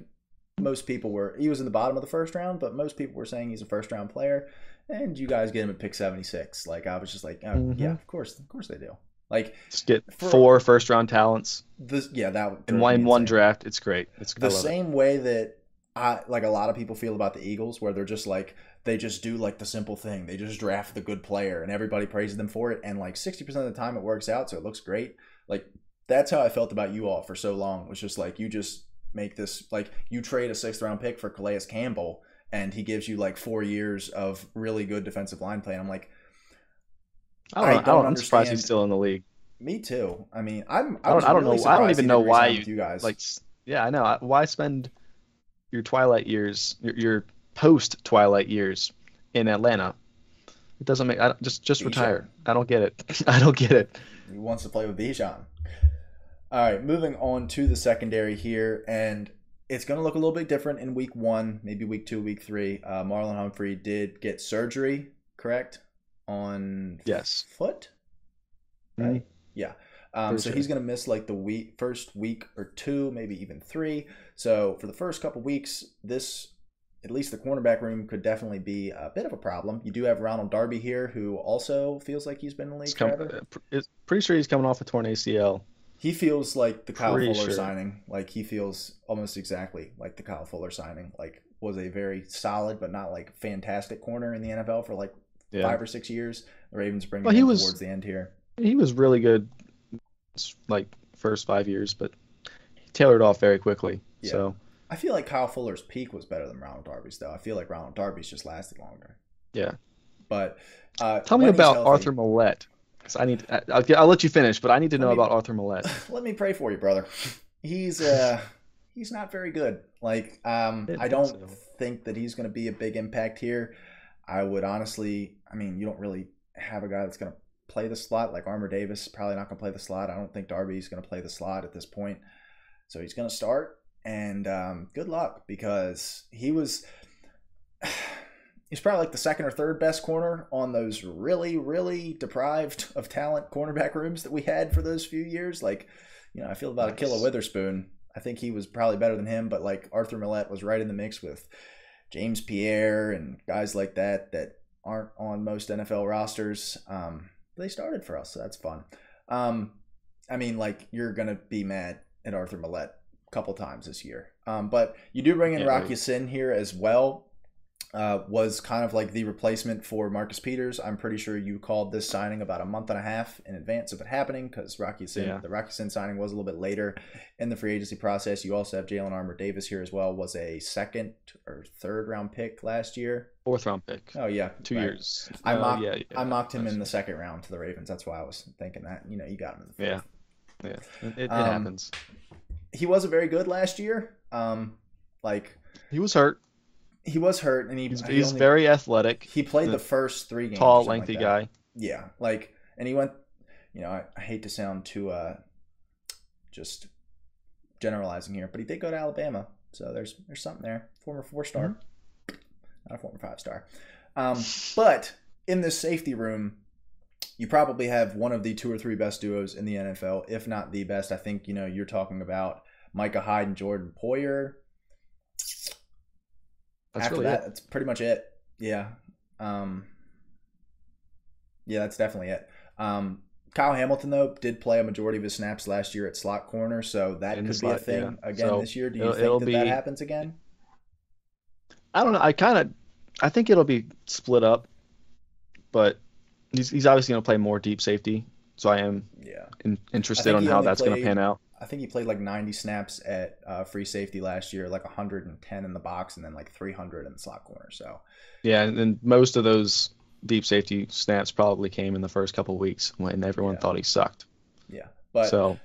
most people were, he was in the bottom of the first round, but most people were saying he's a first round player. And you guys get him at pick seventy six. Like I was just like, oh, Mhm. yeah, of course, of course they do. Like Just get For- four first round talents this, yeah, that would in drive one one draft. It's great. It's the love it. same way that I like a lot of people feel about the Eagles, where they're just like they just do like the simple thing. They just draft the good player, and everybody praises them for it. And like sixty percent of the time, it works out, so it looks great. Like that's how I felt about you all for so long. Was just like you just make this like you trade a sixth round pick for Calais Campbell, and he gives you like four years of really good defensive line play. And I'm like, I don't, I don't, I I'm surprised he's still in the league. me too. I mean, I'm. I don't- I don't really know- I don't even know why you- you guys. Like, yeah, I know. Why spend your twilight years, your, your post twilight years in Atlanta? It doesn't make. I, don't- just just Bijan. retire. I don't get it. <laughs> I don't get it. He wants to play with Bijan. All right, moving on to the secondary here, and it's going to look a little bit different in week one, maybe week two, week three. Uh, Marlon Humphrey did get surgery, correct? On Yes. foot, Mhm. right? Yeah. Um, so sure. he's going to miss like the week, first week or two, maybe even three. So for the first couple weeks, this at least the cornerback room could definitely be a bit of a problem. You do have Ronald Darby here, who also feels like he's been in the league It's come, forever. uh, pr- it's pretty sure he's coming off a torn ACL. He feels like the Kyle Pretty Fuller sure. signing. Like he feels almost exactly like the Kyle Fuller signing. Like was a very solid but not like fantastic corner in the NFL for like Yeah. five or six years. The Ravens bring Well, him he was- towards the end here. He was really good, like first five years, but he tailored off very quickly. Yeah. So I feel like Kyle Fuller's peak was better than Ronald Darby's though. I feel like Ronald Darby's just lasted longer. yeah. But uh, Tell me about healthy- Arthur Maulet. 'Cause I need. I'll, I'll let you finish, but I need to know me- about Arthur Maulet. <laughs> Let me pray for you, brother. He's uh he's not very good. Like um I don't so. think that he's going to be a big impact here. I would honestly, I mean, you don't really have a guy that's going to play the slot like Armour Davis probably not going to play the slot. I don't think Darby's going to play the slot at this point. So he's going to start and um good luck because he was he's probably like the second or third best corner on those really really deprived of talent cornerback rooms that we had for those few years. Like you know i feel about Nice. Ahkello witherspoon. I think he was probably better than him but like arthur Maulet was right in the mix with james pierre and guys like that that aren't on most nfl rosters. Um they started for us so that's fun. Um i mean like you're gonna be mad at arthur Maulet a couple times this year. Um but you do bring in Yeah, Rock Ya-Sin here as well uh, was kind of like the replacement for Marcus Peters. I'm pretty sure you called this signing about a month and a half in advance of it happening because Rock Ya-Sin, Yeah. the Rock Ya-Sin signing was a little bit later in the free agency process. You also have Jalen Armour Davis here as well. Was a second or third round pick last year. Fourth round pick. Oh yeah, Two right. years. I Uh, mocked, yeah, yeah, I mocked him in the second round to the Ravens. That's why I was thinking that. You know, you got him in the Yeah. Yeah. It, it Um, happens. He wasn't very good last year. Um, like He was hurt. He was hurt and he He's, he he's only- very athletic. he played the the first three games. Tall, lengthy like guy. Yeah, like, and he went. You know, I, I hate to sound too uh, just generalizing here, but he did go to Alabama, so there's there's something there. Former four star, Mm-hmm. not a former five star. Um, but in this safety room, you probably have one of the two or three best duos in the NFL, if not the best. I think you know you're talking about Micah Hyde and Jordan Poyer. That's After really that, it. that's pretty much it. Yeah. Um, yeah, that's definitely it. Um, Kyle Hamilton though did play a majority of his snaps last year at slot corner, so that In could the be a thing yeah. again So this year. Do you it'll- think that that happens again? I don't know. I kind of, I think it'll be split up, but he's he's obviously going to play more deep safety. So I am Yeah, in, interested on how that's going to pan out. I think he played like 90 snaps at uh, free safety last year, like 110 in the box, and then like 300 in the slot corner. So Yeah, and then most of those deep safety snaps probably came in the first couple of weeks when everyone Yeah. thought he sucked. yeah, but so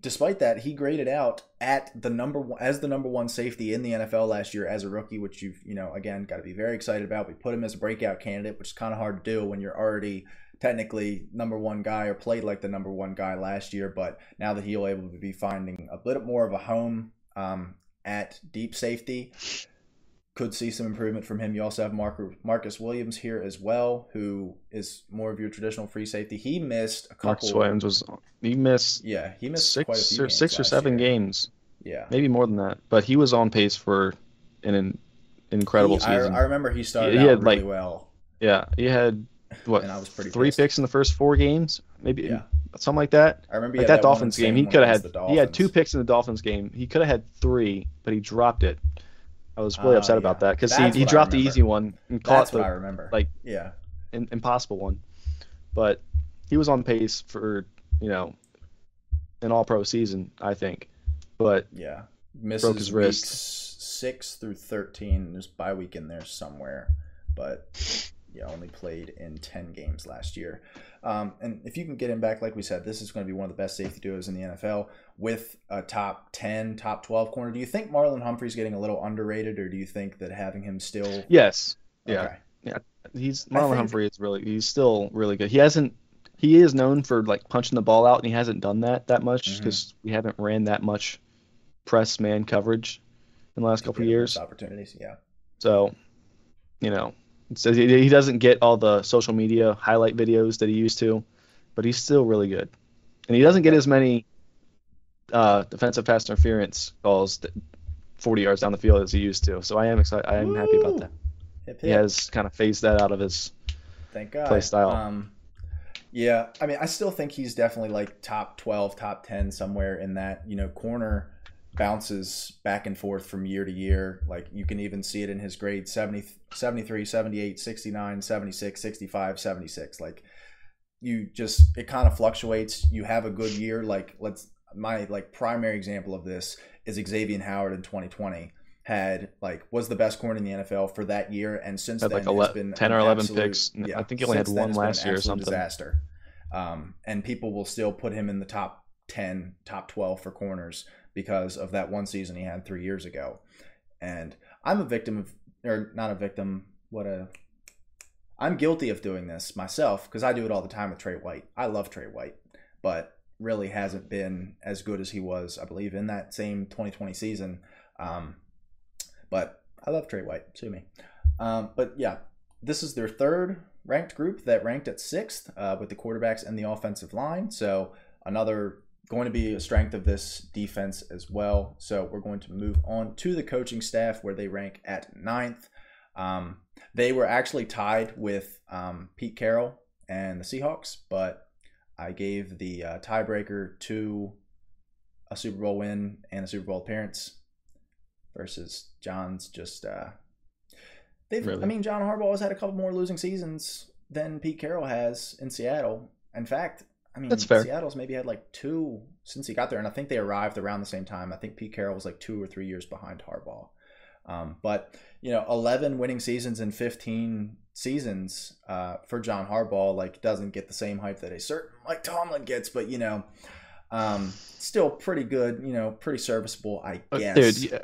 despite that, he graded out at the number one as the number one safety in the NFL last year as a rookie, which you've you know again got to be very excited about. We put him as a breakout candidate, which is kind of hard to do when you're already technically number one guy or played like the number one guy last year. But now that he'll able to be finding a bit more of a home um, at deep safety, could see some improvement from him. You also have Marcus Marcus Williams here as well, who is more of your traditional free safety. He missed a couple. Marcus Williams was he missed Yeah, he missed quite a six few or six or seven year. games, Yeah. maybe more than that. But he was on pace for an, in- incredible He- I, season. I remember he started He out had, really like, well. yeah, he had what And I was pretty three pissed. picks in the first four games, maybe Yeah. something like that. I remember Like had that Dolphins game, he could have had he had two picks in the Dolphins game. He could have had three, but he dropped it. I was really Ah, upset about that because he, he dropped the easy one and caught That's the what I remember. like yeah, impossible one. But he was on pace for you know an All Pro season, I think. But yeah. Misses Broke his wrist. six through thirteen. There's bye week in there somewhere, but yeah, only played in ten games last year. Um, and if you can get him back, like we said, this is going to be one of the best safety duos in the NFL with a top ten, top twelve corner. Do you think Marlon Humphrey's getting a little underrated, or do you think that having him still? yes, yeah, Okay. he's Marlon think- Humphrey is really he's still really good. He hasn't he is known for like punching the ball out, and he hasn't done that that much because we haven't ran that much press man coverage in the last couple of years. opportunities. Yeah. So, you know, says he, he doesn't get all the social media highlight videos that he used to, but he's still really good. And he doesn't get as many uh, defensive pass interference calls that, 40 yards down the field as he used to. So I am excited. I am happy about that. Hip, He has kind of phased that out of his. Thank God. play style. Um, yeah, I mean, I still think he's definitely like top twelve, top ten, somewhere in that. You know, corner bounces back and forth from year to year. Like you can even see it in his grade 70, 73, 78, 69, 76, 65, 76. Like you just it kind of fluctuates. You have a good year. Like let's my like primary example of this is Xavier Howard in 2020 had like was the best corner in the NFL for that year, and since Had, then like, has ele- been 10 or 11 absolute- picks. I think he only had one last year or something. Disaster, um, and people will still put him in the top 10, top 12 for corners because of that one season he had three years ago. And I'm a victim of, or not a victim. What a I'm guilty of doing this myself because I do it all the time with Trey White. I love Trey White, but really hasn't been as good as he was, I believe, in that same 2020 season. Um, but I love Trey White. Sue me. Um, but yeah, this is their third ranked group that ranked at sixth uh, with the quarterbacks and the offensive line. So another going to be a strength of this defense as well. So we're going to move on to the coaching staff where they rank at ninth. Um, they were actually tied with um, Pete Carroll and the Seahawks, but I gave the uh, tiebreaker to a Super Bowl win and a Super Bowl appearance versus John's just. Uh, they've, Really? I mean, John Harbaugh has had a couple more losing seasons than Pete Carroll has in Seattle. In fact, I mean, That's fair. Seattle's maybe had like two since he got there, and I think they arrived around the same time. I think Pete Carroll was like two or three years behind Harbaugh. Um, but you know, eleven winning seasons in fifteen seasons uh, for John Harbaugh like doesn't get the same hype that a certain Mike Tomlin gets, but you know, um, still pretty good. You know, pretty serviceable, I Uh, guess. Dude, yeah.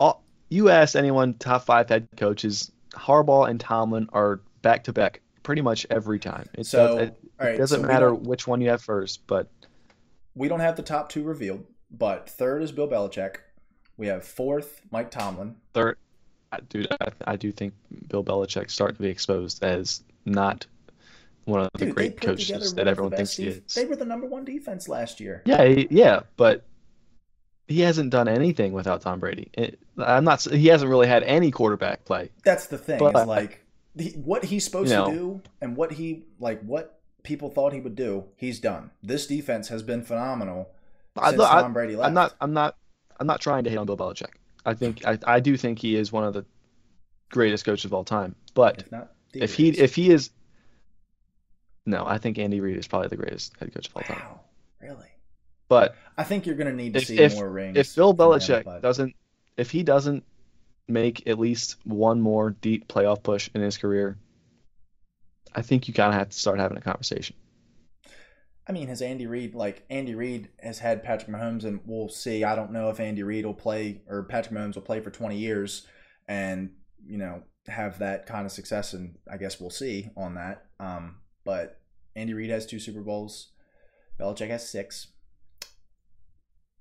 all, you ask anyone top five head coaches, Harbaugh and Tomlin are back to back pretty much every time. It, So, it, all right, doesn't so matter which one you have first, but we don't have the top two revealed, but third is Bill Belichick. We have fourth Mike Tomlin. third, I- dude, I, I do think Bill Belichick's starting to be exposed as not one of the Dude, they great coaches one that everyone thinks he is. They were the number one defense last year. Yeah, yeah, but he hasn't done anything without Tom Brady. It, I'm not. He hasn't really had any quarterback play. That's the thing. But- is like the, what he's supposed You know. to do and what he like what people thought he would do. He's done. This defense has been phenomenal I, since I, Tom Brady left. I'm not. I'm not. I'm not trying to hate on Bill Belichick. I think. I, I do think he is one of the greatest coaches of all time. But if if he if he is, no, I think Andy Reid is probably the greatest head coach of all time. wow, really, But I think you're going to need to If- see if- more rings. if Bill him, Belichick but- doesn't, if he doesn't make at least one more deep playoff push in his career, I think you kind of have to start having a conversation. I mean, has Andy Reid like Andy Reid has had Patrick Mahomes, and we'll see. I don't know if Andy Reid will play or Patrick Mahomes will play for 20 years, and you know have that kind of success, and I guess we'll see on that. Um, but Andy Reid has two Super Bowls. Belichick has six.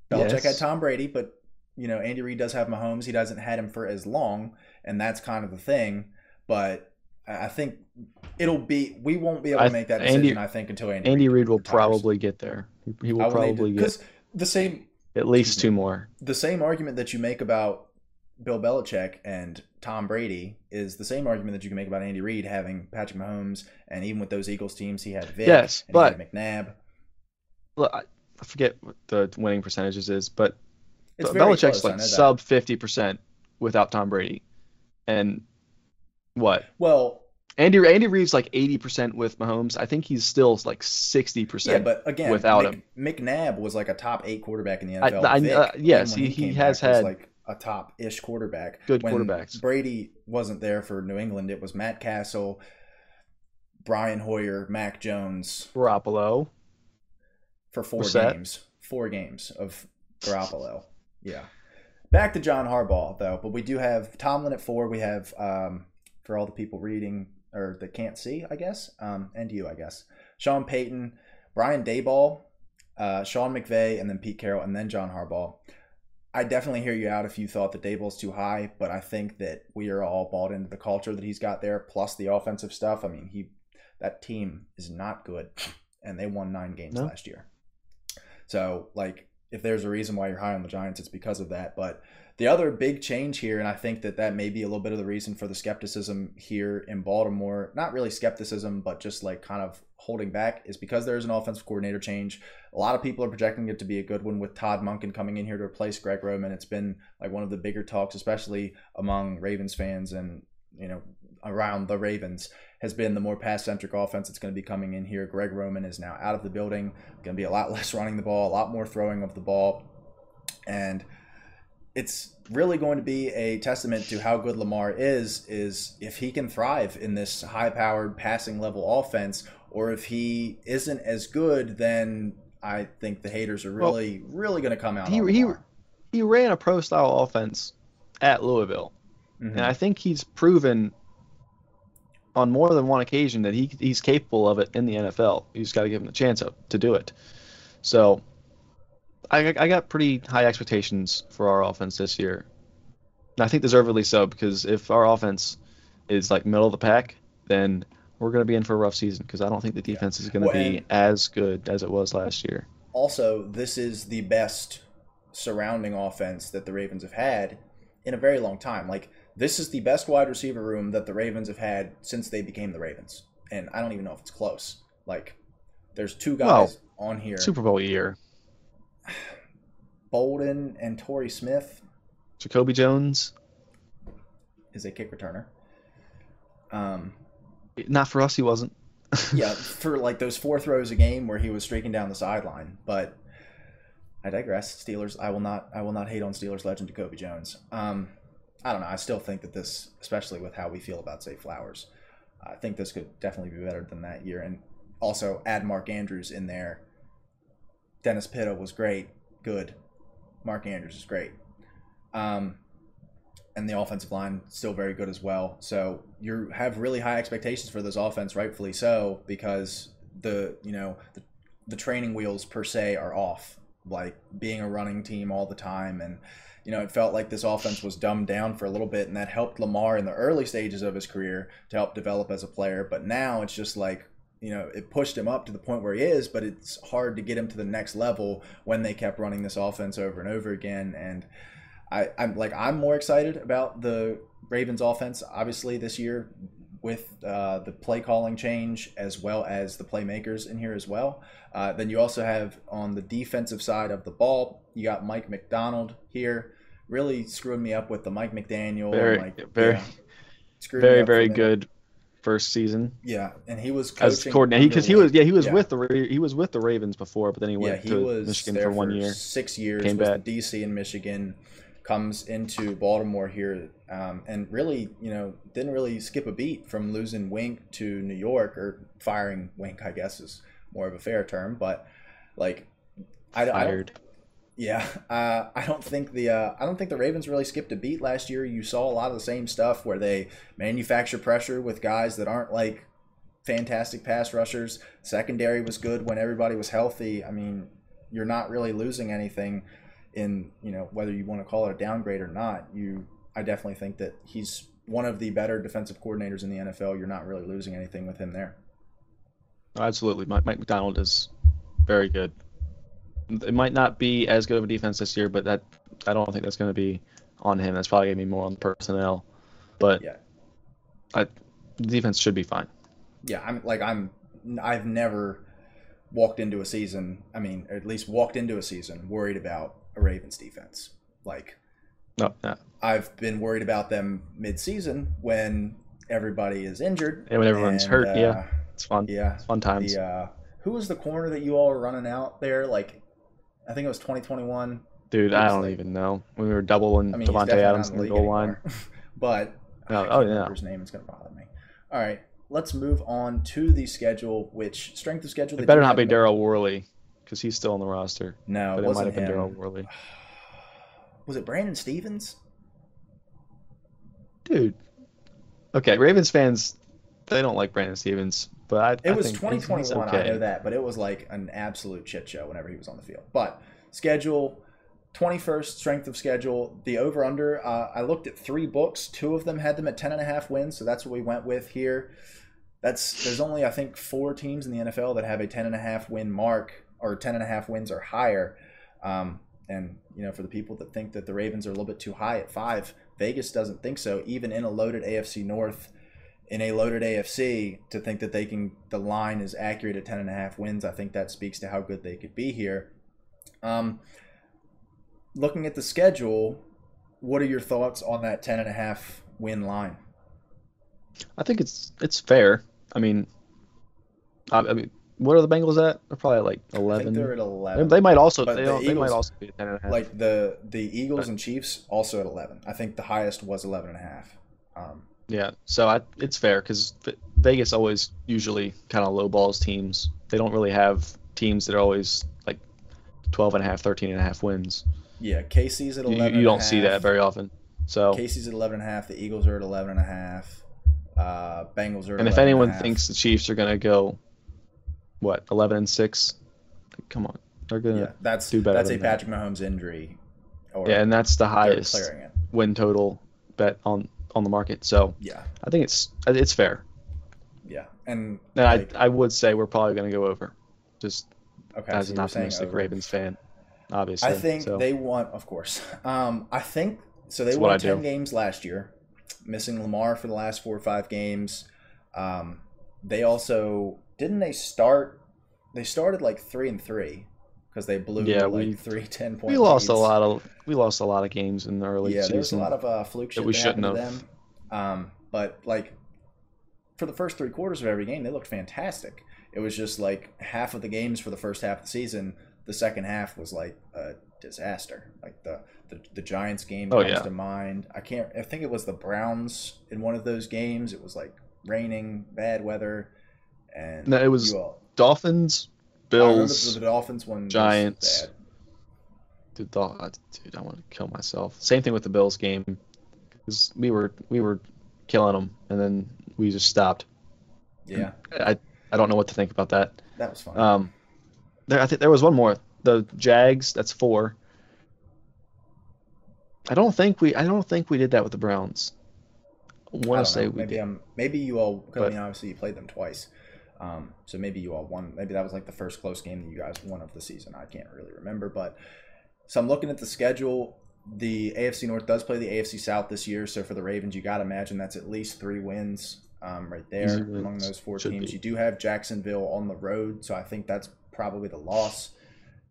Belichick Yes. had Tom Brady, but you know Andy Reid does have Mahomes. He doesn't had him for as long, and that's kind of the thing. But I think it'll be we won't be able to make that Andy- decision. I think until Andy, Andy Reid will retires. probably get there. He- He will probably get because the same at least two more. the same argument that you make about Bill Belichick and Tom Brady is the same argument that you can make about Andy Reid having Patrick Mahomes and even with those Eagles teams he had Vic Yes, and but- McNabb. Look, I forget what the winning percentages is, but It's Belichick's close, like sub fifty percent without Tom Brady, and what Well, Andy Andy Reid's like eighty percent with Mahomes. I think he's still like sixty yeah, percent. but again, without Mc- McNabb was like a top eight quarterback in the NFL. I- Vic, uh, yes, when he- he has back, had like a top ish quarterback. good when quarterbacks. Brady wasn't there for New England. It was Matt Cassel, Brian Hoyer, Mac Jones, Garoppolo. for four games. Four games of Garoppolo. Yeah. Back to John Harbaugh though, but we do have Tomlin at four. We have um, for all the people reading or that can't see, I guess, um, and you, I guess. Sean Payton, Brian Daboll, uh, Sean McVay, and then Pete Carroll, and then John Harbaugh. I definitely hear you out if you thought that Daboll's too high, but I think that we are all bought into the culture that he's got there, plus the offensive stuff. I mean, he that team is not good, and they won nine games No. last year. So, like, if there's a reason why you're high on the Giants, it's because of that. But the other big change here, and I think that that may be a little bit of the reason for the skepticism here in Baltimore, not really skepticism, but just like kind of holding back, is because there's an offensive coordinator change. A lot of people are projecting it to be a good one with Todd Monken coming in here to replace Greg Roman. It's been like one of the bigger talks, especially among Ravens fans and, you know, around the Ravens has been the more pass centric offense that's going to be coming in here. Greg Roman is now out of the building, going to be a lot <laughs> less running the ball, a lot more throwing of the ball. And it's really going to be a testament to how good Lamar is is if he can thrive in this high powered passing level offense or if he isn't as good then I think the haters are really well, really going to come out he, he he ran a pro style offense at Louisville mm-hmm. and I think he's proven on more than one occasion that he he's capable of it in the NFL. You just got to give him the chance to do it. So I, I got pretty high expectations for our offense this year. And I think deservedly so because if our offense is like middle of the pack, then we're going to be in for a rough season because I don't think the defense is going to well, be as good as it was last year. Also, this is the best surrounding offense that the Ravens have had in a very long time. Like this is the best wide receiver room that the Ravens have had since they became the Ravens, and I don't even know if it's close. Like there's two guys well, on here. Super Bowl year. Boldin and Torrey Smith. Jacoby Jones is a kick returner. Um, not for us, he wasn't. <laughs> yeah, for like those four throws a game where he was streaking down the sideline. But I digress. Steelers. I will not. I will not hate on Steelers legend Jacoby Jones. Um, I don't know. I still think that this, especially with how we feel about Zay Flowers, I think this could definitely be better than that year. And also add Mark Andrews in there. Dennis Pitta was great, good. Mark Andrews is great. Um, and the offensive line still very good as well. So you have really high expectations for this offense, rightfully so, because the you know the, the training wheels per se are off. Like being a running team all the time, and you know it felt like this offense was dumbed down for a little bit, and that helped Lamar in the early stages of his career to help develop as a player. But now it's just like you know, it pushed him up to the point where he is, but it's hard to get him to the next level when they kept running this offense over and over again. And I, I'm like, I'm more excited about the Ravens offense, obviously, this year with uh, the play calling change as well as the playmakers in here as well. Uh, then you also have on the defensive side of the ball, you got Mike Macdonald here, really screwing me up with the Mike McDaniel. Very, like, very, very, very good first season. Yeah, and he was as coordinator because he, he, was yeah he was yeah. with the he was with the Ravens before, but then he went yeah, he to Michigan for one year, six years, came back DC and Michigan, comes into Baltimore here, um, and really you know didn't really skip a beat from losing Wink to New York or firing Wink, I guess is more of a fair term, but like I, fired. I yeah, uh, I don't think the uh, I don't think the Ravens really skipped a beat last year. You saw a lot of the same stuff where they manufacture pressure with guys that aren't like fantastic pass rushers. Secondary was good when everybody was healthy. I mean, you're not really losing anything in you know whether you want to call it a downgrade or not. You, I definitely think that he's one of the better defensive coordinators in the NFL. You're not really losing anything with him there. Absolutely, Mike, Mike Macdonald is very good it might not be as good of a defense this year, but that I don't think that's going to be on him. That's probably going to be more on the personnel. But yeah, I, the defense should be fine. Yeah, I'm like I'm. I've never walked into a season. I mean, at least walked into a season worried about a Ravens defense. Like, no, no. I've been worried about them mid-season when everybody is injured and when everyone's and, hurt. Uh, yeah, it's fun. Yeah, it's fun times. The, uh, who was the corner that you all were running out there? Like I think it was 2021. Dude, I don't like, even know. When we were doubling I mean, Davante Adams in the goal line. <laughs> but <laughs> oh, oh yeah. His name is going to bother me. All right, let's move on to the schedule. Which strength of schedule? It better not be Daryl Worley because he's still on the roster. No, but it, it might have been Daryl Worley. <sighs> Was it Brandon Stephens? Dude. Okay, Ravens fans, they don't like Brandon Stephens. But I, it was 2021. Okay. I know that, but it was like an absolute shit show whenever he was on the field. But schedule. 21st strength of schedule the over under uh, i looked at three books two of them had them at 10 and a half wins so that's what we went with here that's there's only i think four teams in the nfl that have a 10 and a half win mark or 10 and a half wins or higher um, And you know, for the people that think that the Ravens are a little bit too high at five, Vegas doesn't think so. Even in a loaded AFC North, in a loaded AFC, to think that they can the line is accurate at ten and a half wins, I think that speaks to how good they could be here. Um, looking at the schedule, what are your thoughts on that ten and a half win line? I think it's it's fair. I mean, I, I mean, what are the Bengals at? They're probably at like eleven. they're at eleven. they might also But they, the don't- they might also be at ten and a half. like the the Eagles and Chiefs also at 11. I think the highest was 11 and a half. Um, Yeah, so I, it's fair because Vegas always usually kind of lowballs teams. They don't really have teams that are always like 12 and a half, 13 and a half wins. yeah, KC's at You, 11. you and a don't see that very often. So, KC's at 11 and a half. The Eagles are at 11 and a half. Uh, Bengals are. And 11 if anyone a half. thinks the Chiefs are gonna go, what 11 and six, come on, they're gonna yeah, that's do better that's a that. Patrick Mahomes injury. Or yeah, and that's the highest win total bet on on the market. So Yeah, I think it's it's fair. yeah, and And like, I I would say we're probably gonna go over, just okay, as so an optimistic. Ravens fan, obviously. I think so. they won, of course. <laughs> Um, I think so. They That's won ten do. games last year, missing Lamar for the last four or five games. Um, they also didn't they start? They started like three and three because they blew Yeah, like we- three <laughs> ten point. We lost a lot of we lost a lot of games in the early season. Yeah, there was a lot of uh, fluke shit we that happened shouldn't have. them. Um, but like for the first three quarters of every game, they looked fantastic. It was just like half of the games for the first half of the season. The second half was like a disaster. Like the the, the Giants game Oh, comes yeah. to mind. I can't. I think it was the Browns in one of those games. It was like raining, bad weather, and No, it was all, Dolphins, Bills, the Dolphins one. Giants. dude, uh, dude, I want to kill myself. Same thing with the Bills game, because we were we were killing them, and then we just stopped. Yeah, I I don't know what to think about that. that was fun. Um, there I think there was one more. The Jags, that's four. I don't think we I don't think we did that with the Browns. I I want to say know. we maybe did. I'm maybe you all because I mean obviously you played them twice, um, so maybe you all won. Maybe that was like the first close game that you guys won of the season. I can't really remember, but so I'm looking at the schedule. The AFC North does play the AFC South this year, so for the Ravens, you got to imagine that's at least three wins um, right there among those four Should teams. be. You do have Jacksonville on the road, so I think that's probably the loss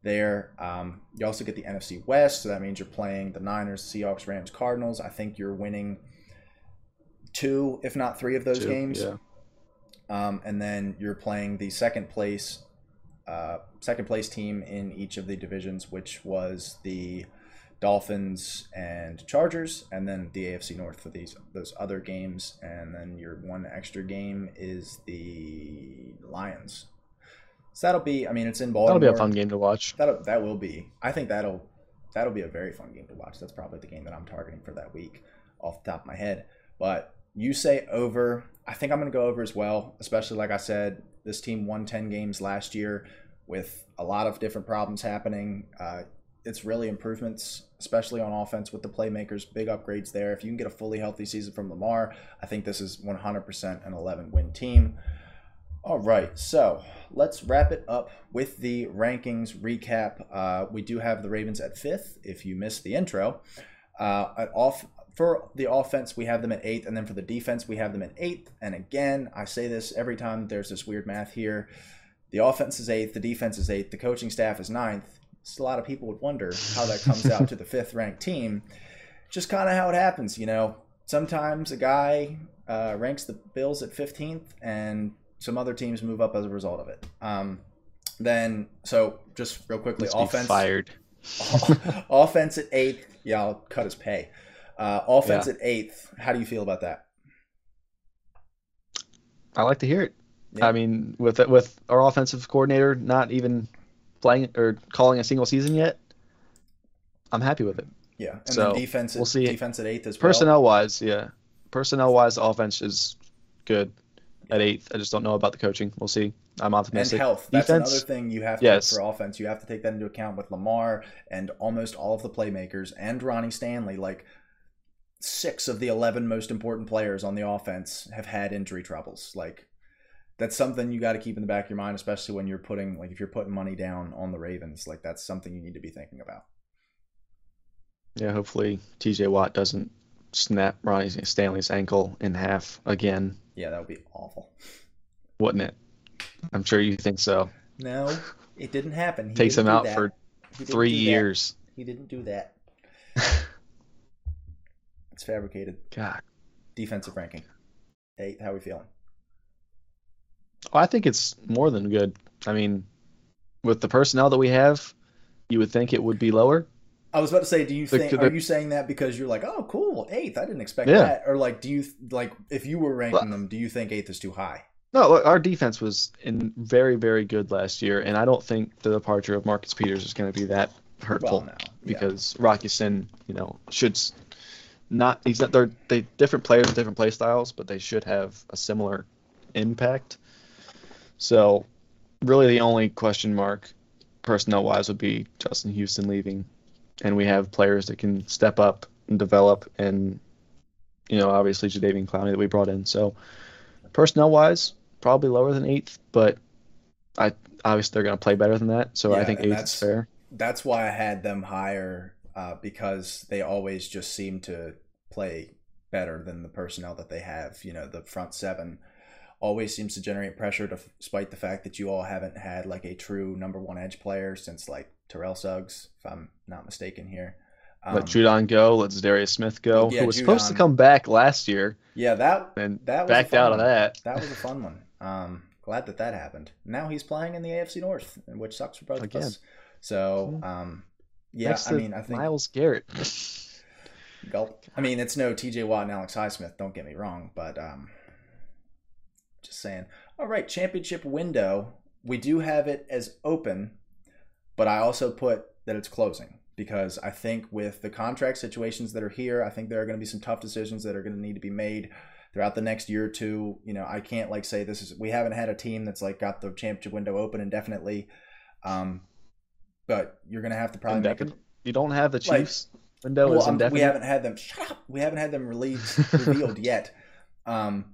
there. Um, you also get the NFC West, so that means you're playing the Niners, Seahawks, Rams, Cardinals. I think you're winning two, if not three, of those Two, games. Yeah. Um, and then you're playing the second place, uh, second place team in each of the divisions, which was the Dolphins and Chargers, and then the AFC North for these those other games, and then your one extra game is the Lions. So that'll be. I mean, it's in Baltimore. That'll be a fun game to watch. That'll, that will be. I think that'll that'll be a very fun game to watch. That's probably the game that I'm targeting for that week, off the top of my head. But you say over. I think I'm going to go over as well. Especially like I said, this team won 10 games last year with a lot of different problems happening. Uh, it's really improvements, especially on offense with the playmakers. Big upgrades there. If you can get a fully healthy season from Lamar, I think this is 100% an 11 win team. All right, so let's wrap it up with the rankings recap. Uh, we do have the Ravens at fifth. If you missed the intro, uh, off for the offense, we have them at eighth, and then for the defense, we have them at eighth. And again, I say this every time there's this weird math here. The offense is eighth, the defense is eighth, the coaching staff is ninth. So a lot of people would wonder how that comes out to the <laughs> fifth ranked team. Just kind of how it happens, you know. Sometimes a guy uh, ranks the Bills at 15th, and some other teams move up as a result of it. Um, then, so just real quickly, Let's be offense fired. <laughs> offense at eighth. Yeah, I'll cut his pay. Uh, offense Yeah. at eighth. How do you feel about that? I like to hear it. Yeah. I mean, with with our offensive coordinator not even playing or calling a single season yet, I'm happy with it. Yeah, and So, then defense. At, we'll see. Defense at eighth as well. Personnel wise, yeah. Personnel wise, offense is good at eighth. I just don't know about the coaching. We'll see. I'm optimistic. and health. That's Defense, another thing you have to yes. for offense. You have to take that into account with Lamar and almost all of the playmakers and Ronnie Stanley. Like six of the eleven most important players on the offense have had injury troubles. Like that's something you got to keep in the back of your mind, especially when you're putting like if you're putting money down on the Ravens. Like that's something you need to be thinking about. Yeah, hopefully TJ Watt doesn't snap Ronnie Stanley's ankle in half again, Yeah, that would be awful. wouldn't it? I'm sure you think so. No, it didn't happen. He Takes him out that. for three years. He didn't do that. <laughs> It's fabricated. God. Defensive ranking. Eight. How are we feeling? Well, I think it's more than good. I mean, with the personnel that we have, you would think it would be lower. I was about to say, do you think? the- are you saying that because you're like, oh, cool, eighth? I didn't expect Yeah. that. Or like, do you like if you were ranking Well- them, do you think eighth is too high? No, look, our defense was in very, very good last year, and I don't think the departure of Marcus Peters is going to be that hurtful Well, no, yeah. because Rock Ya-Sin, you know, should not. He's not. They're they different players with different play styles, but they should have a similar impact. So, really, the only question mark, personnel wise, would be Justin Houston leaving, and we have players that can step up and develop, and you know, obviously Jadeveon Clowney that we brought in. So, personnel wise, probably lower than eighth, but I obviously they're going to play better than that. So I think eighth that's- is fair. That's why I had them higher uh, because they always just seem to play better than the personnel that they have. You know, the front seven always seems to generate pressure, despite the fact that you all haven't had like a true number one edge player since like Terrell Suggs, if I'm not mistaken here. Um, Let Judon go. Let Darius Smith go, Yeah, who was supposed to come back last year yeah, that and that was backed out of that. That was a fun one. Um, glad that that happened. Now he's playing in the AFC North, which sucks for both Again. of us. So, um, yeah, Next I mean, I think Myles Garrett. <laughs> Gulp. I mean, it's no T.J. Watt and Alex Highsmith. Don't get me wrong, but um, just saying. All right, championship window. We do have it as open, but I also put that it's closing because I think with the contract situations that are here, I think there are going to be some tough decisions that are going to need to be made throughout the next year or two. You know, I can't like say this is we haven't had a team that's like got the championship window open indefinitely. Um, but you're going to have to probably make Indefinite. You don't have the Like- Chiefs window well, is um, indefinite. we haven't had them. Shut up. We haven't had them released revealed <laughs> yet. Um,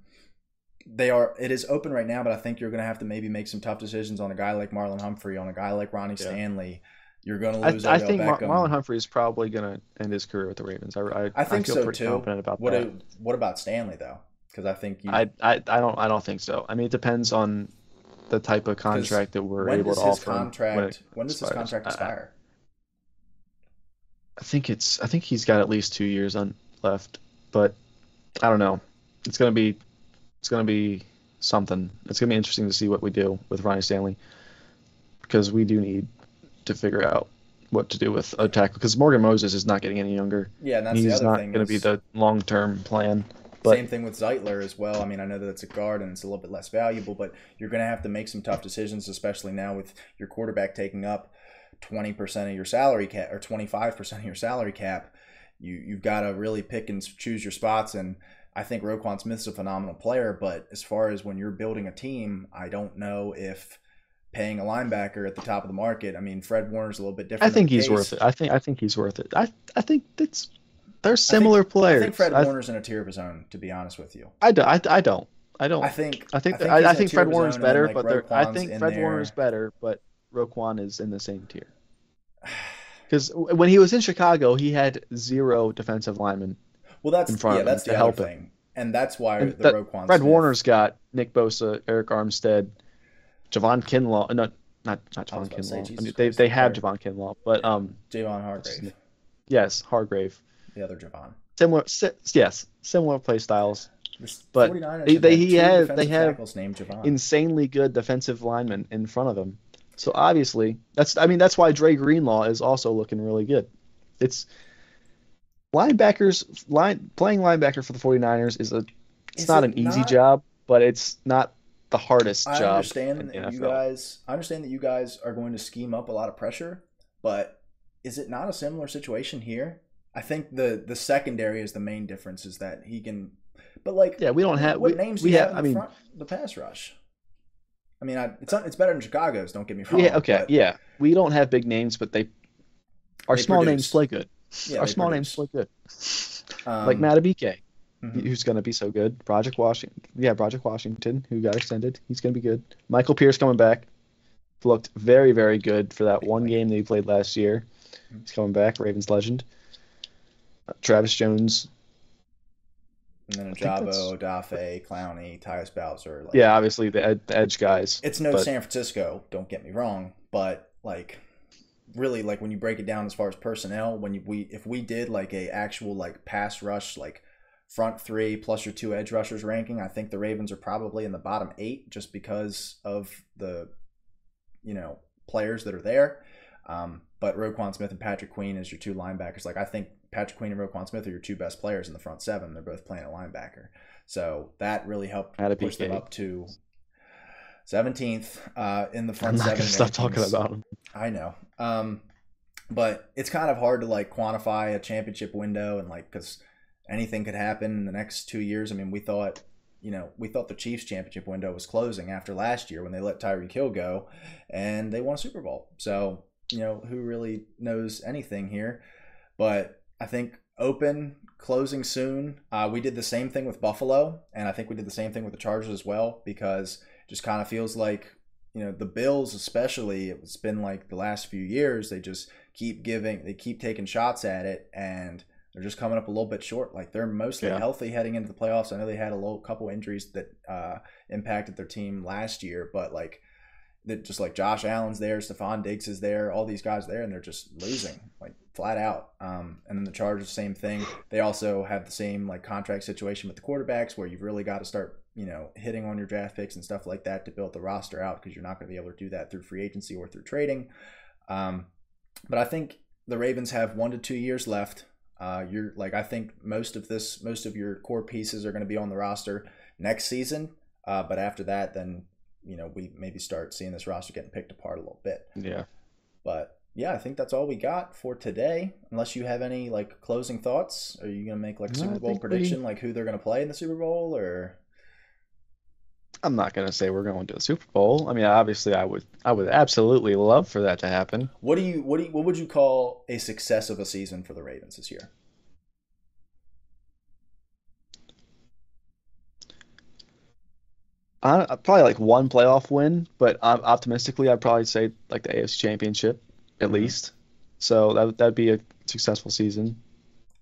they are. It is open right now, but I think you're going to have to maybe make some tough decisions on a guy like Marlon Humphrey, on a guy like Ronnie Yeah. Stanley. You're going to lose. I Odell think Mar- Marlon Humphrey is probably going to end his career with the Ravens. I, I, I think feel so too. confident about what? that. a- what about Stanley though? Because I think you. I, I, I don't I don't think so. I mean, it depends on the type of contract that we're able to offer. him when contract? When, does his contract I- expire? I think it's I think he's got at least two years on left, but I don't know. It's gonna be it's gonna be something. It's gonna be interesting to see what we do with Ronnie Stanley because we do need to figure out what to do with a tackle because Morgan Moses is not getting any younger. yeah, and that's the he's other not thing. going to be the long term plan. But Same thing with Zeitler as well. I mean, I know that it's a guard and it's a little bit less valuable, but you're going to have to make some tough decisions, especially now with your quarterback taking up 20% of your salary cap or 25% of your salary cap. You you've got to really pick and choose your spots. And I think Roquan Smith's a phenomenal player, but as far as when you're building a team, I don't know if paying a linebacker at the top of the market. I mean, Fred Warner's a little bit different. I think he's case. worth it. I think I think he's worth it. I I think it's they're similar players. I think Fred I, Warner's in a tier of his own, to be honest with you. I, do- I, I don't. I don't. I think I think I I, I think Fred Warner's own, and then, better, like, but they're, I think Fred there. Warner's better, but Roquan is in the same tier. <sighs> Because when he was in Chicago, he had zero defensive linemen, Well, that's in front yeah, of him that's to the other help him. thing, and that's why And the that- Roquan Fred Smith- Warner's got Nick Bosa, Arik Armstead, Javon Kinlaw. uh, No, not not Javon about to say, Kinlaw. I mean, they Christ, they have. Javon Kinlaw, but um, Javon Hargrave, yes, Hargrave. The other Javon. Similar, si- yes, similar play styles. But 49ers they- they- had he has- they have insanely good defensive linemen in front of him. So obviously, that's I mean that's why Dre Greenlaw is also looking really good. It's linebackers line playing linebacker for the 49ers is a it's Is not it an easy not- job, but it's not the hardest I job. understand in the that you guys. I understand that you guys are going to scheme up a lot of pressure, but is it not a similar situation here? I think the the secondary is the main difference. Is that he can, but like Yeah, we don't have what we, names we have have, I mean front, the pass rush. I mean, I, it's it's better than Chicago's. Don't get me wrong. yeah, okay, yeah. We don't have big names, but they our They small produce. names play good. Yeah, our small produce. names play good. Um, like Madubuike. mhm. who's going to be so good. Broderick Washington, yeah, Broderick Washington, who got extended, he's going to be good. Michael Pierce coming back, looked very, very good for that one game that he played last year. He's coming back, Ravens legend. Travis Jones. And then I think that's- Ojabo, Dafe, Clowney, Tyus Bowser. Like, Yeah, obviously the, ed- the edge guys. It's no but- San Francisco, don't get me wrong, but like really like when you break it down as far as personnel, when you, we if we did like a actual like pass rush like front three plus your two edge rushers ranking, I think the Ravens are probably in the bottom eight just because of the you know players that are there. Um, but Roquan Smith and Patrick Queen as your two linebackers. Like I think Patrick Queen and Roquan Smith are your two best players in the front seven. They're both playing a linebacker, so that really helped Had push them up to 17th uh, in the front I'm seven. gonna stop talking about them. I know. Um, but it's kind of hard to like quantify a championship window and like because anything could happen in the next two years. I mean, we thought, you know, we thought the Chiefs championship window was closing after last year when they let Tyreek Hill go, and they won a Super Bowl. So you know, who really knows anything here? But I think open closing soon. Uh, we did the same thing with Buffalo, and I think we did the same thing with the Chargers as well because it just kind of feels like you know the Bills, especially. It's been like the last few years they just keep giving, they keep taking shots at it, and they're just coming up a little bit short. Like they're mostly Yeah. healthy heading into the playoffs. I know they had a little couple injuries that uh, impacted their team last year, but like that just like Josh Allen's there, Stefon Diggs is there, all these guys there, and they're just losing like flat out. Um, and then the Chargers, same thing. They also have the same like contract situation with the quarterbacks, where you've really got to start, you know, hitting on your draft picks and stuff like that to build the roster out because you're not going to be able to do that through free agency or through trading. Um, but I think the Ravens have one to two years left. Uh, you're like I think most of this, most of your core pieces are going to be on the roster next season. Uh, but after that, then you know we maybe start seeing this roster getting picked apart a little bit. Yeah. But yeah, I think that's all we got for today. Unless you have any like closing thoughts, are you gonna make like a No, Super Bowl think we- prediction, like who they're gonna play in the Super Bowl, or I'm not gonna say we're going to the Super Bowl. I mean, obviously, I would, I would absolutely love for that to happen. what do you what do you, what would you call a success of a season for the Ravens this year? I, probably like one playoff win, but um, optimistically, I'd probably say like the AFC Championship at Mhm. least. So that would- that'd be a successful season.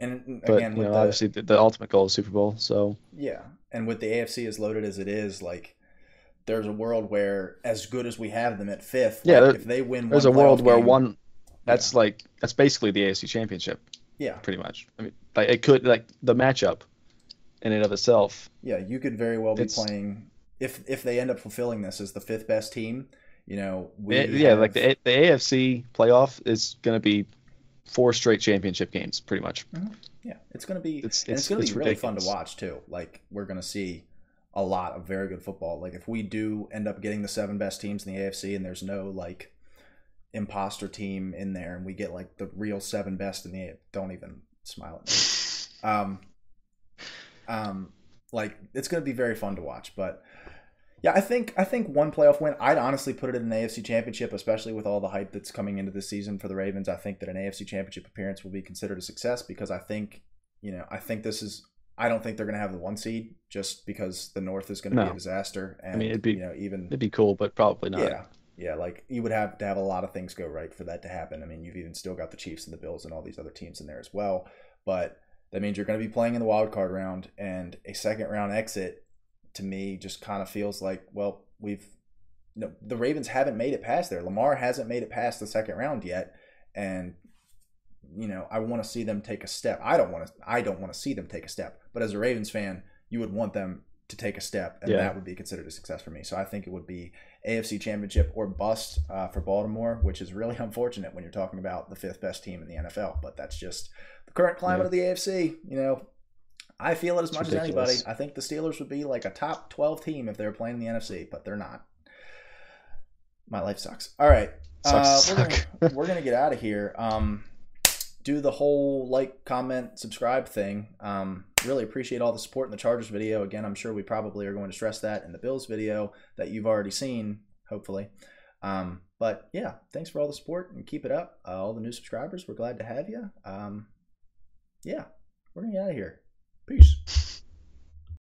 And But again, you know, the, obviously, the, the ultimate goal is Super Bowl. So Yeah, and with the AFC as loaded as it is, like there's a world where, as good as we have them at fifth, Yeah, like, there- if they win, there's a world where game- one, that's like that's basically the AFC Championship, yeah, pretty much. I mean, like it could like the matchup in and of itself. yeah, you could very well be playing if if they end up fulfilling this as the fifth best team. You know, we yeah, like the the AFC playoff is gonna be four straight championship games, pretty much. Yeah, it's gonna be It's- it's, it's- gonna it's be really fun to watch too. Like we're gonna see a lot of very good football. Like if we do end up getting the seven best teams in the AFC, and there's no like imposter team in there, and we get like the real seven best in the don't even smile at me. <laughs> Um, um, like it's gonna be very fun to watch, but. Yeah, I think I think one playoff win. I'd honestly put it in an AFC Championship, especially with all the hype that's coming into this season for the Ravens. I think that an AFC Championship appearance will be considered a success because I think, you know, I think this is. I don't think they're going to have the one seed just because the North is going to be a disaster, and mean, it'd be- you know even It'd be cool, but probably not. yeah, yeah, like you would have to have a lot of things go right for that to happen. I mean, you've even still got the Chiefs and the Bills and all these other teams in there as well, but that means you're going to be playing in the wild card round, and a second round exit to me just kind of feels like, well, we've no, the Ravens haven't made it past there. Lamar hasn't made it past the second round yet, and you know, I want to see them take a step. I don't want to. I don't want to see them take a step. But as a Ravens fan, you would want them to take a step, and Yeah. that would be considered a success for me. So I think it would be AFC Championship or bust uh, for Baltimore, which is really <laughs> unfortunate when you're talking about the fifth best team in the NFL. But that's just the current climate Yeah. of the AFC. You know, I feel it as It's much as anybody. I think the Steelers would be like a top 12 team if they were playing in the NFC, but they're not. My life sucks. All right. Sucks Uh, we're, we're gonna get out of here. Um, do the whole like, comment, subscribe thing. Um, really appreciate all the support in the Chargers video. Again, I'm sure we probably are going to stress that in the Bills video that you've already seen, hopefully. Um, but yeah, thanks for all the support and keep it up. Uh, all the new subscribers, we're glad to have you. Um, yeah, we're gonna get out of here. Peace.